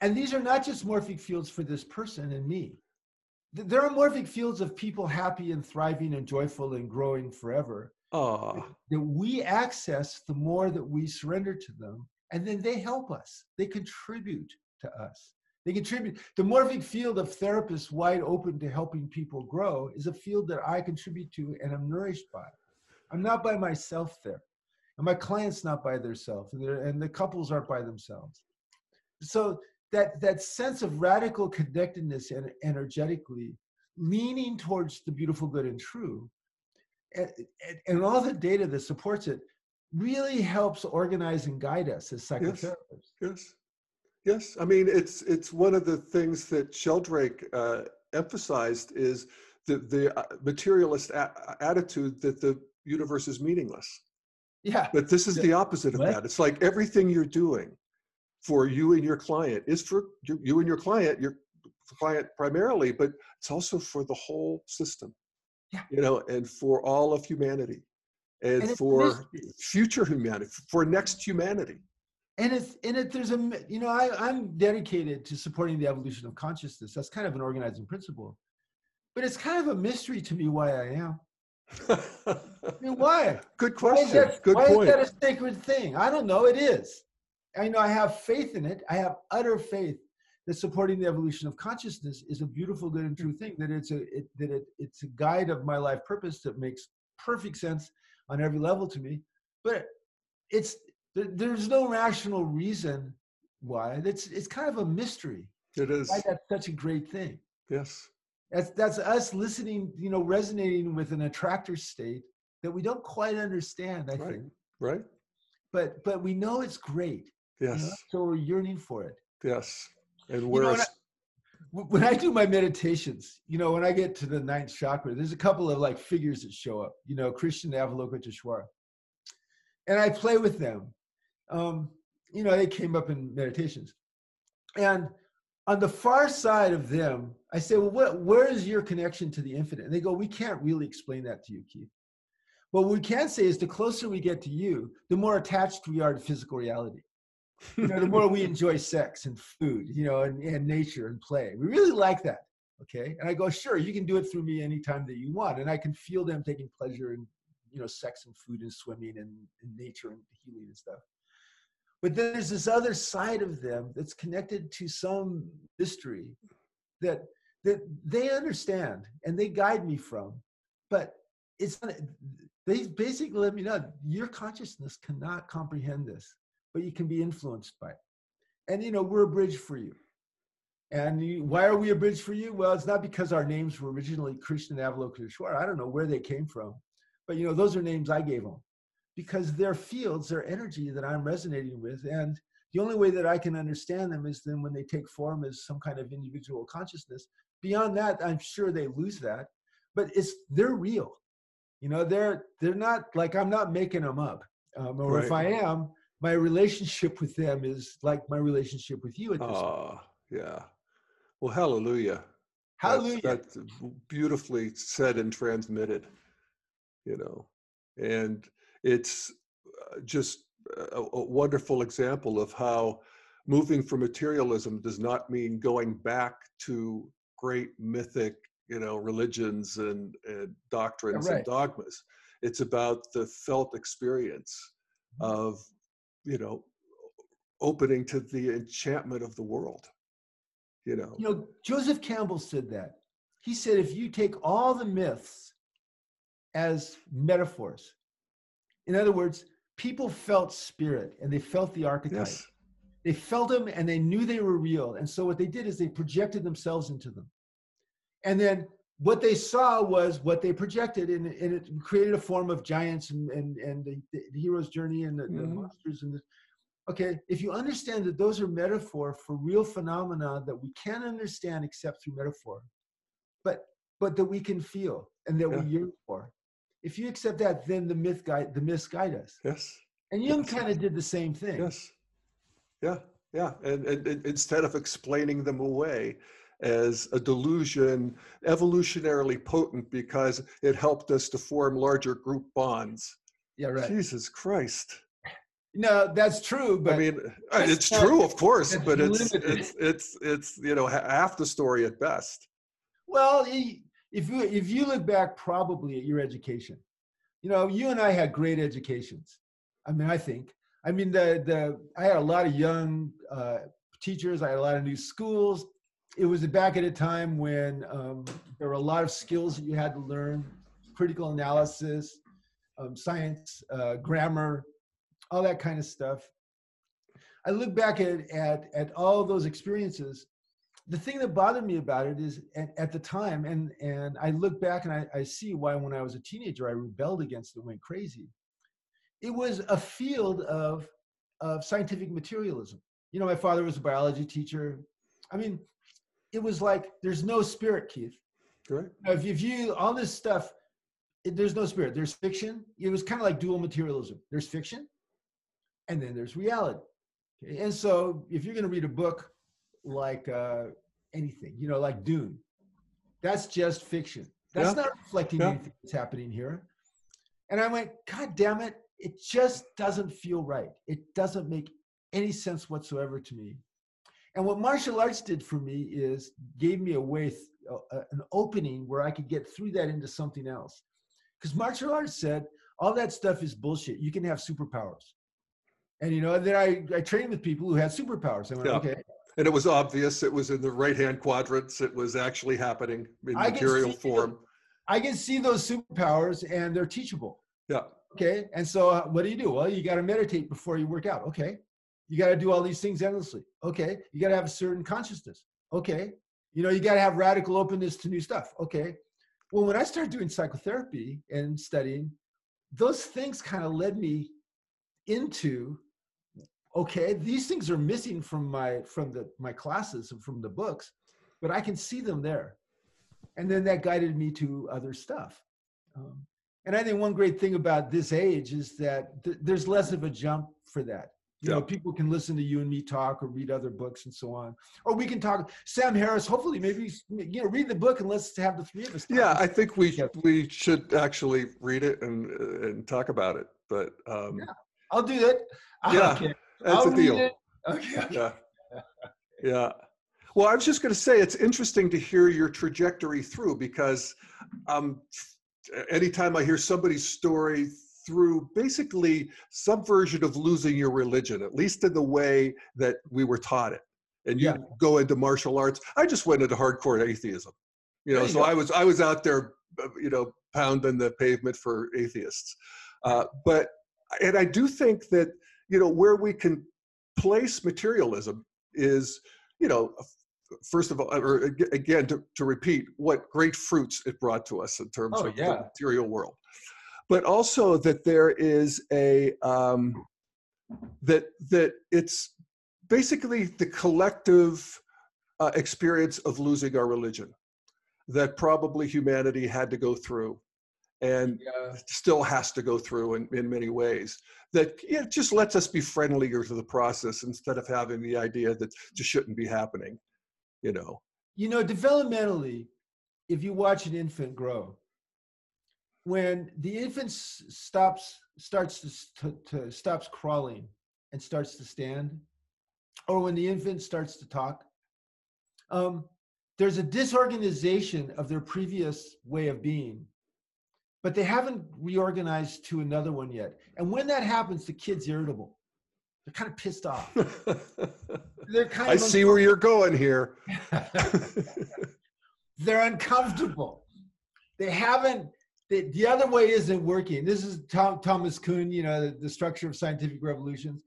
And these are not just morphic fields for this person and me. There are morphic fields of people happy and thriving and joyful and growing forever. Oh. That we access the more that we surrender to them. And then they help us. They contribute to us. They contribute. The morphic field of therapists wide open to helping people grow is a field that I contribute to and I'm nourished by. I'm not by myself there and my clients not by themselves and, and the couples aren't by themselves so that that sense of radical connectedness and energetically leaning towards the beautiful good and true and, all the data that supports it really helps organize and guide us as psychotherapists yes yes, yes. i mean it's it's one of the things that sheldrake uh, emphasized is the the uh, materialist a- attitude that the universe is meaningless yeah. But this is the opposite of what? that. It's like everything you're doing for you and your client is for you, you and your client, your client primarily, but it's also for the whole system. Yeah. You know, and for all of humanity. and, And for future humanity, for next humanity. and it's and it there's a you know I, i'm dedicated to supporting the evolution of consciousness that's kind of an organizing principle but it's kind of a mystery to me why i am i mean why Good why is question. that, Good why point. is that a sacred thing i don't know it is i know i have faith in it i have utter faith that supporting the evolution of consciousness is a beautiful good and hmm. true thing that it's a it, that it, it's a guide of my life purpose that makes perfect sense on every level to me but it's there, there's no rational reason why it's it's kind of a mystery it is. why that's such a great thing Yes. that's that's us listening you know resonating with an attractor state that we don't quite understand i Right. think Right. but but we know it's great you know, Yes. so we're yearning for it Yes. And know, we're when a- I- Wh- when i do my meditations you know when i get to the ninth chakra there's a couple of like figures that show up you know Krishna avalokiteshvara and i play with them. Um you know they came up in meditations. And on the far side of them i say well what where is your connection to the infinite? And they go we can't really explain that to you keith. But what we can say is the closer we get to you the more attached we are to physical reality you know, the more we enjoy sex and food, you know, and, and nature and play. We really like that. Okay. And I go, sure, you can do it through me anytime that you want. And I can feel them taking pleasure in, you know, sex and food and swimming and, and nature and healing and stuff. But then there's this other side of them that's connected to some mystery that that they understand and they guide me from. But it's they basically let me know your consciousness cannot comprehend this but you can be influenced by it. And you know, we're a bridge for you. And you, why are we a bridge for you? Well, it's not because our names were originally Krishna and Avalokiteshvara. I don't know where they came from, but you know, those are names I gave them because they're fields, they're energy that I'm resonating with. And the only way that I can understand them is then when they take form as some kind of individual consciousness. Beyond that, I'm sure they lose that, but it's they're real. You know, they're they're not like I'm not making them up. Um, or if I am, my relationship with them is like my relationship with you at this point. Ah, yeah. Well, hallelujah. Hallelujah. That's, beautifully said and transmitted, you know. And it's uh, just a, a wonderful example of how moving from materialism does not mean going back to great mythic, you know, religions and, and doctrines right. and dogmas. It's about the felt experience Mm-hmm. of, you know, opening to the enchantment of the world. You know, You know, Joseph Campbell said that. He said if you take all the myths as metaphors, in other words, people felt spirit and they felt the archetype. yes, They felt them and they knew they were real. And so what they did is they projected themselves into them. And then what they saw was what they projected, and, and it created a form of giants and, and, and the, the hero's journey and the, the Mhm. monsters. And the, okay, if you understand that those are metaphor for real phenomena that we can't understand except through metaphor, but but that we can feel and that Yeah. we yearn for. If you accept that, then the myth guide the myths guide us. yes. And Jung Yes. kind of did the same thing. Yes. Yeah, yeah. And, and, and instead of explaining them away as a delusion, evolutionarily potent because it helped us to form larger group bonds. Yeah, right. Jesus Christ. No, that's true, but I mean, uh, it's not- true, of course, but it's, it's, it's, it's, you know, half the story at best. Well, if you if you look back probably at your education, you know, you and I had great educations. I mean, I think. I mean, the the I had a lot of young uh, teachers. I had a lot of new schools. It was back at a time when um, there were a lot of skills that you had to learn: critical analysis, um, science, uh, grammar, all that kind of stuff. I look back at at at all those experiences, the thing that bothered me about it is at, at the time and and i look back and I, I see why when i was a teenager i rebelled against it went crazy. It was a field of of scientific materialism. You know my father was a biology teacher. I mean it was like there's no spirit keith? Now, if, if you all this stuff it, there's no spirit there's fiction it was kind of like dual materialism there's fiction and then there's reality okay? and so if you're going to read a book like uh, anything, you know, like Dune. That's just fiction. That's Yeah. not reflecting Yeah. anything that's happening here. And I went, God damn it, it just doesn't feel right. It doesn't make any sense whatsoever to me. And what martial arts did for me is gave me a way, uh, an opening where I could get through that into something else. Because martial arts said, all that stuff is bullshit. You can have superpowers. And you know, then I, I trained with people who had superpowers. I went, yeah. okay. And it was obvious. It was in the right hand quadrants. It was actually happening in I material form. I can see those superpowers and they're teachable. Yeah. Okay. And so uh, what do you do? Well, you got to meditate before you work out. Okay. You got to do all these things endlessly. Okay. You got to have a certain consciousness. Okay. You know, you got to have radical openness to new stuff. Okay. Well, when I started doing psychotherapy and studying, those things kind of led me into okay these things are missing from my from the my classes and from the books but i can see them there and then that guided me to other stuff um, and i think one great thing about this age is that th- there's less of a jump for that you know people can listen to you and me talk or read other books and so on. Or we can talk sam harris hopefully maybe you know read the book and let's have the three of us yeah i think we we should actually read it and and talk about it but um yeah, i'll do that. Yeah okay. that's I'll a deal. okay, okay. yeah. Yeah. Well i was just going to say it's interesting to hear your trajectory through because um anytime i hear somebody's story through basically some version of losing your religion, at least in the way that we were taught it. And you yeah. go into martial arts. I just went into hardcore atheism. You know, you so go. I was I was out there, uh, you know, pounding the pavement for atheists. Uh, but and I do think that you know where we can place materialism is you know first of all, or again, to, to repeat, what great fruits it brought to us in terms oh, of yeah. the material world but also that there is a um, that that it's basically the collective uh, experience of losing our religion that probably humanity had to go through and yeah. still has to go through in, in many ways that it just lets us be friendlier to the process instead of having the idea that just shouldn't be happening you know you know developmentally if you watch an infant grow when the infant stops starts to, to, to, stops crawling and starts to stand or when the infant starts to talk um, there's a disorganization of their previous way of being but they haven't reorganized to another one yet. And when that happens the kid's irritable. They're kind of pissed off. They're kind i see where you're going here. They're uncomfortable. They haven't the, the other way isn't working. This is Tom, Thomas Kuhn, you know, the, the structure of scientific revolutions.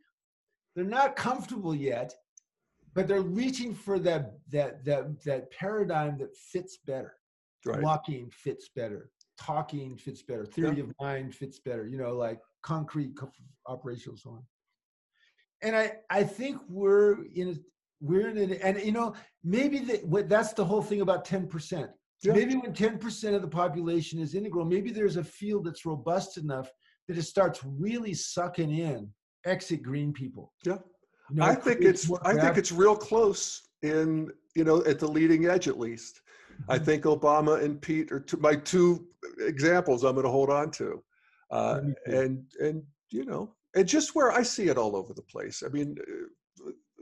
They're not comfortable yet, but they're reaching for that that that that paradigm that fits better. Right. Walking fits better. Talking fits better. Theory yeah. of mind fits better. You know, like concrete operational so on. And I I think we're in a, we're in an, and you know maybe that that's the whole thing about ten percent yeah. Maybe when 10% of the population is integral, maybe there's a field that's robust enough that it starts really sucking in exit green people. Yeah. You know, I think it's I think it's real close in you know at the leading edge at least. Mm-hmm. I think Obama and Pete are two, my two examples I'm going to hold on to, uh, and and you know and just where I see it all over the place. I mean,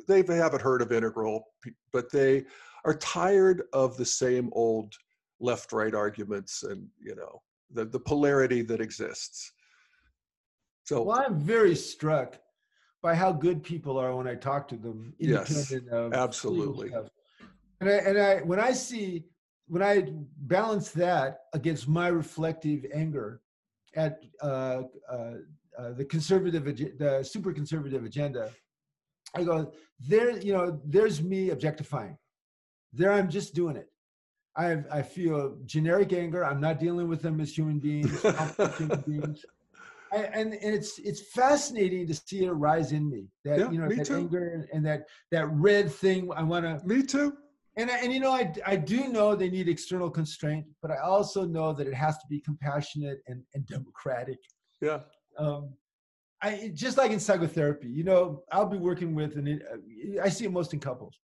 they haven't heard of integral, but they are tired of the same old left right arguments and you know the, the polarity that exists. So well i'm very struck by how good people are when i talk to them yes absolutely. and I, and I when i see when i balance that against my reflective anger at uh, uh, uh, the conservative the super conservative agenda i go there you know there's me objectifying. There i'm just doing it I I feel generic anger. I'm not dealing with them as human beings. human beings. I, and, and it's it's fascinating to see it arise in me. That yeah, you know that too. anger and that that red thing. I want to. Me too. And and you know I I do know they need external constraint, but I also know that it has to be compassionate and and democratic. Yeah. Um, I just like in psychotherapy, you know, I'll be working with, and I see it most in couples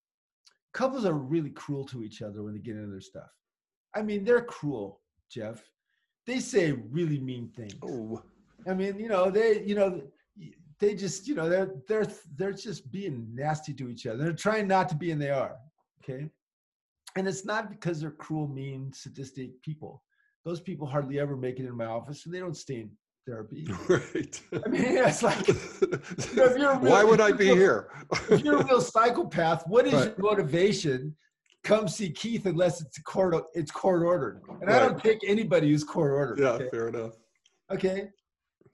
couples are really cruel to each other when they get into their stuff. I mean, they're cruel, Jeff. they say really mean things. Oh, I mean, you know, they, you know, they just, you know, they're they're they're just being nasty to each other. They're trying not to be, and they are. Okay, and it's not because they're cruel, mean, sadistic people. Those people hardly ever make it in my office, and they don't stay in therapy. right. I mean, it's like, if you're a Why would I be here? if you're a real psychopath, what is Right. your motivation? Come see Keith unless it's court it's court ordered, and I don't Right. pick anybody who's court ordered. yeah, okay? fair enough. Okay.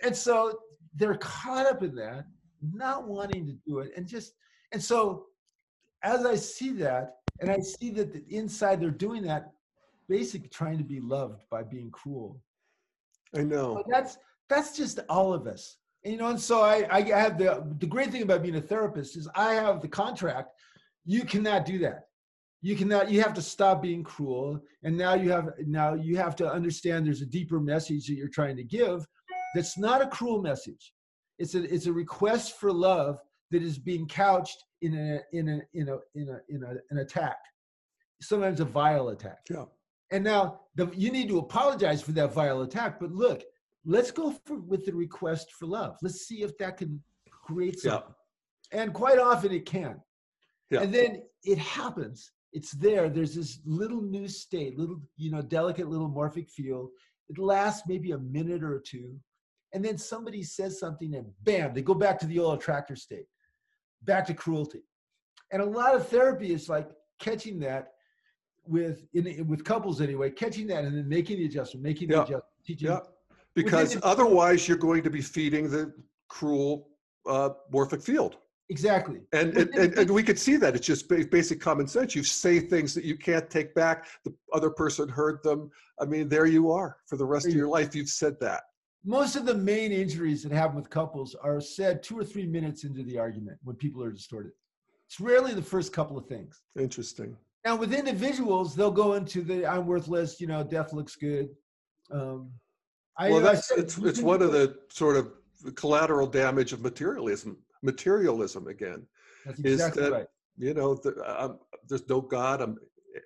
And so they're caught up in that, not wanting to do it. And just, and so as I see that, and I see that the inside they're doing that, basically trying to be loved by being cruel. I know. But that's that's just all of us. And, you know, and so I, I have the the great thing about being a therapist is I have the contract. You cannot do that. You cannot. You have to stop being cruel. And now you have now you have to understand there's a deeper message that you're trying to give. That's not a cruel message. It's a it's a request for love that is being couched in a in a in a in a in a, an attack. Sometimes a vile attack. Yeah. And now the, you need to apologize for that vile attack. But look, let's go for, with the request for love. Let's see if that can create Yeah. something. And quite often it can. Yeah. And then it happens. It's there. There's this little new state, little, you know, delicate little morphic field. It lasts maybe a minute or two. And then somebody says something and bam, they go back to the old attractor state, back to cruelty. And a lot of therapy is like catching that with in, with couples anyway, catching that and then making the adjustment, making the Yeah. adjustment, teaching. Yeah. Because otherwise, you're going to be feeding the cruel uh, morphic field. Exactly. And, and, and, and we could see that. It's just basic common sense. You say things that you can't take back. The other person heard them. I mean, there you are for the rest of your life. You've said that. Most of the main injuries that happen with couples are said two or three minutes into the argument when people are distorted. It's rarely the first couple of things. Interesting. Now, with individuals, they'll go into the "I'm worthless," you know, "Death looks good." Um, I, Well, I that's said- it's, it's one of the sort of collateral damage of materialism. Materialism again. That's is that- right. You know, the, I'm, there's no God. Um,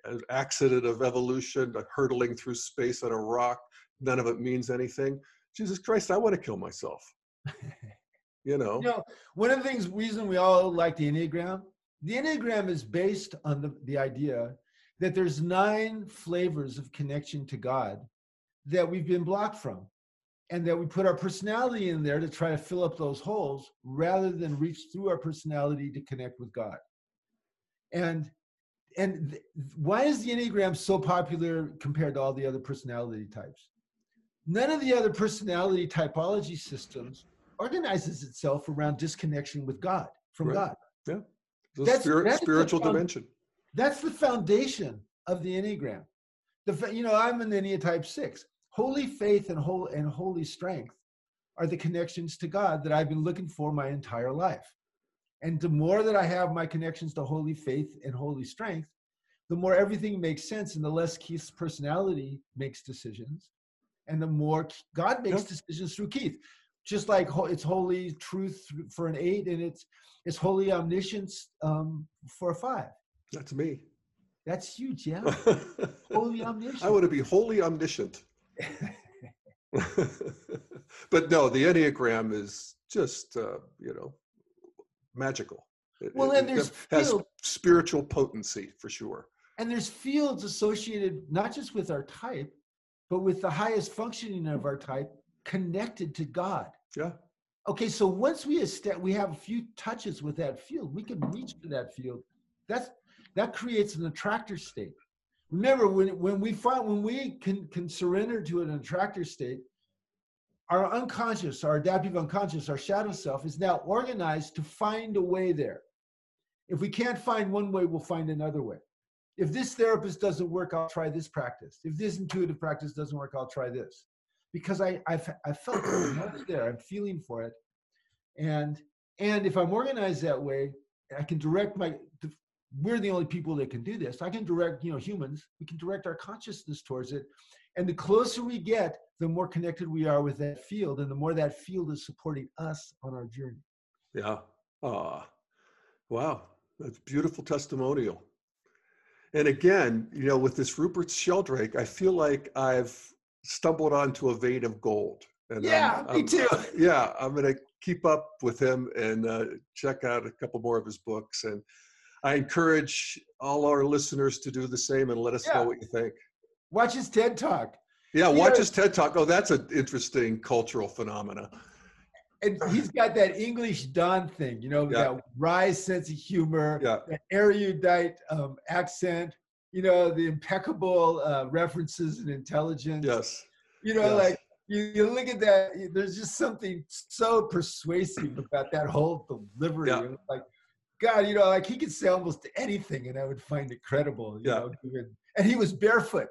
I'm an accident of evolution, a hurtling through space on a rock. None of it means anything. Jesus Christ, I want to kill myself. You know. You know, one of the things, reason we all like the Enneagram, the Enneagram is based on the, the idea that there's nine flavors of connection to God that we've been blocked from. And that we put our personality in there to try to fill up those holes rather than reach through our personality to connect with God. And and th- why is the Enneagram so popular compared to all the other personality types? None of the other personality typology systems organizes itself around disconnection with God from Right. God. The That's- spirit, that's the spiritual found- dimension. That's the foundation of the Enneagram. The you know I'm an Enneatype six. Holy faith and whole and holy strength are the connections to God that I've been looking for my entire life. And the more that I have my connections to holy faith and holy strength, the more everything makes sense, and the less Keith's personality makes decisions, and the more God makes decisions through Keith. Just like it's holy truth for an eight, and it's it's holy omniscience um, for a five. That's me. That's huge, yeah. Holy omniscient. I want to be wholly omniscient. but no, the Enneagram is just, uh, you know, magical. It- Well, and there's has field- spiritual potency for sure. and there's fields associated not just with our type, but with the highest functioning of our type connected to God. Yeah. Okay, so once we est- we have a few touches with that field, we can reach to that field. That's that creates an attractor state. Remember, when when we find when we can can surrender to an attractor state, our unconscious, our adaptive unconscious, our shadow self is now organized to find a way there. If we can't find one way, we'll find another way. If this therapist doesn't work, I'll try this practice. If this intuitive practice doesn't work, I'll try this. Because I I've, I felt there, I'm feeling for it, and and if I'm organized that way, I can direct my. We're the only people that can do this. I can direct, you know, humans. We can direct our consciousness towards it, and the closer we get, the more connected we are with that field, and the more that field is supporting us on our journey. Yeah. Ah, wow. That's beautiful testimonial. And again, you know, with this Rupert Sheldrake, I feel like I've stumbled onto a vein of gold. And yeah, I'm, me I'm, too. yeah, I'm going to keep up with him and uh, check out a couple more of his books. And I encourage all our listeners to do the same and let us Yeah. know what you think. Watch his TED talk. Yeah, You watch his TED talk. Oh, that's an interesting cultural phenomena. And he's got that English Don thing, you know, Yeah. that wry sense of humor, Yeah, that erudite um, accent, you know, the impeccable uh, references and intelligence. yes. You know, Yes. like you, you look at that, there's just something so persuasive about that whole delivery. Yeah. Like, God, you know, like he could say almost anything and I would find it credible. You Yeah. know, given, and he was barefoot.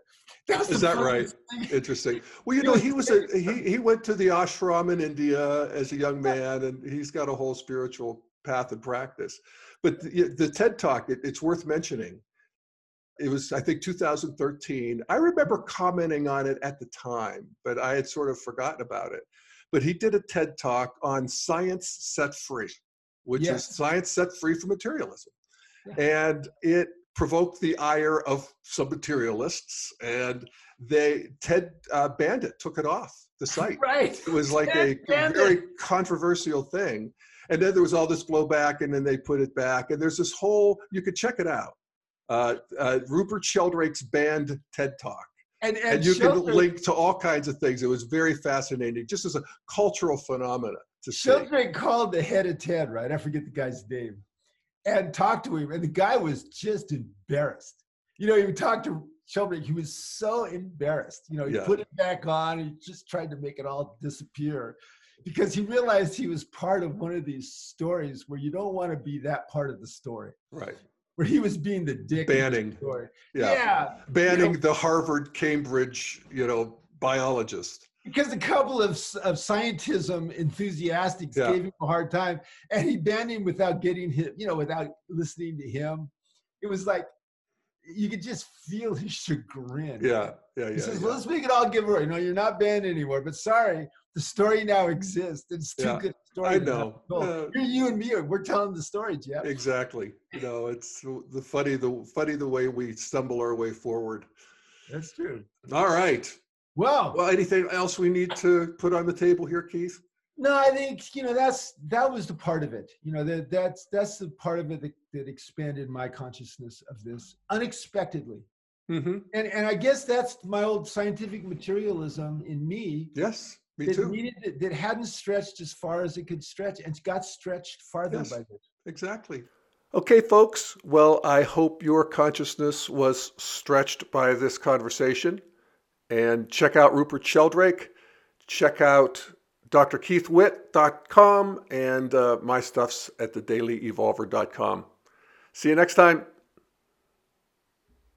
That was Is that right? thing. Interesting. Well, you know, he was a he he went to the ashram in India as a young man, and he's got a whole spiritual path and practice. But the, the TED Talk, it, it's worth mentioning. It was, I think, 2013. I remember commenting on it at the time, but I had sort of forgotten about it. But he did a TED Talk on science set free, which Yes. is science set free from materialism, and it provoked the ire of some materialists, and they Ted uh, banned it, took it off the site. Right. It was like a Ted banned very controversial thing. And then there was all this blowback, and then they put it back. And there's this whole, you could check it out. Uh, uh, Rupert Sheldrake's banned TED Talk. And, and, And you can link to all kinds of things. It was very fascinating, just as a cultural phenomena to see. Sheldrake called the head of TED, right? I forget the guy's name, and talked to him, and the guy was just embarrassed. You know, he talked to Sheldrake. He was so embarrassed. You know, he Yeah. put it back on. He just tried to make it all disappear because he realized he was part of one of these stories where you don't want to be that part of the story. Right. Where he was being the dick. in the Banning. story. Yeah. yeah. Banning You know, the Harvard, Cambridge, you know, biologist. Because a couple of, of scientism enthusiasts Yeah. gave him a hard time and he banned him without getting him you know without listening to him it was like you could just feel his chagrin Yeah. Yeah. he Yeah. says yeah. well, let's make it all giveaway no you're not banned anymore but sorry the story now exists it's too Yeah, good a story I know. Uh, you're you and me we're telling the story jeff Exactly. You know, it's the funny the funny the way we stumble our way forward. that's true All right. Well Well, anything else we need to put on the table here, Keith? No, I think you know that's that was the part of it. You know that that's that's the part of it that, that expanded my consciousness of this unexpectedly. Mm-hmm. And and I guess that's my old scientific materialism in me Yes, me that too. needed that hadn't stretched as far as it could stretch and got stretched farther Yes. by this. Exactly. Okay, folks. Well, I hope your consciousness was stretched by this conversation. And check out Rupert Sheldrake. Check out drkeithwitt.com and uh, my stuff's at thedailyevolver.com. See you next time.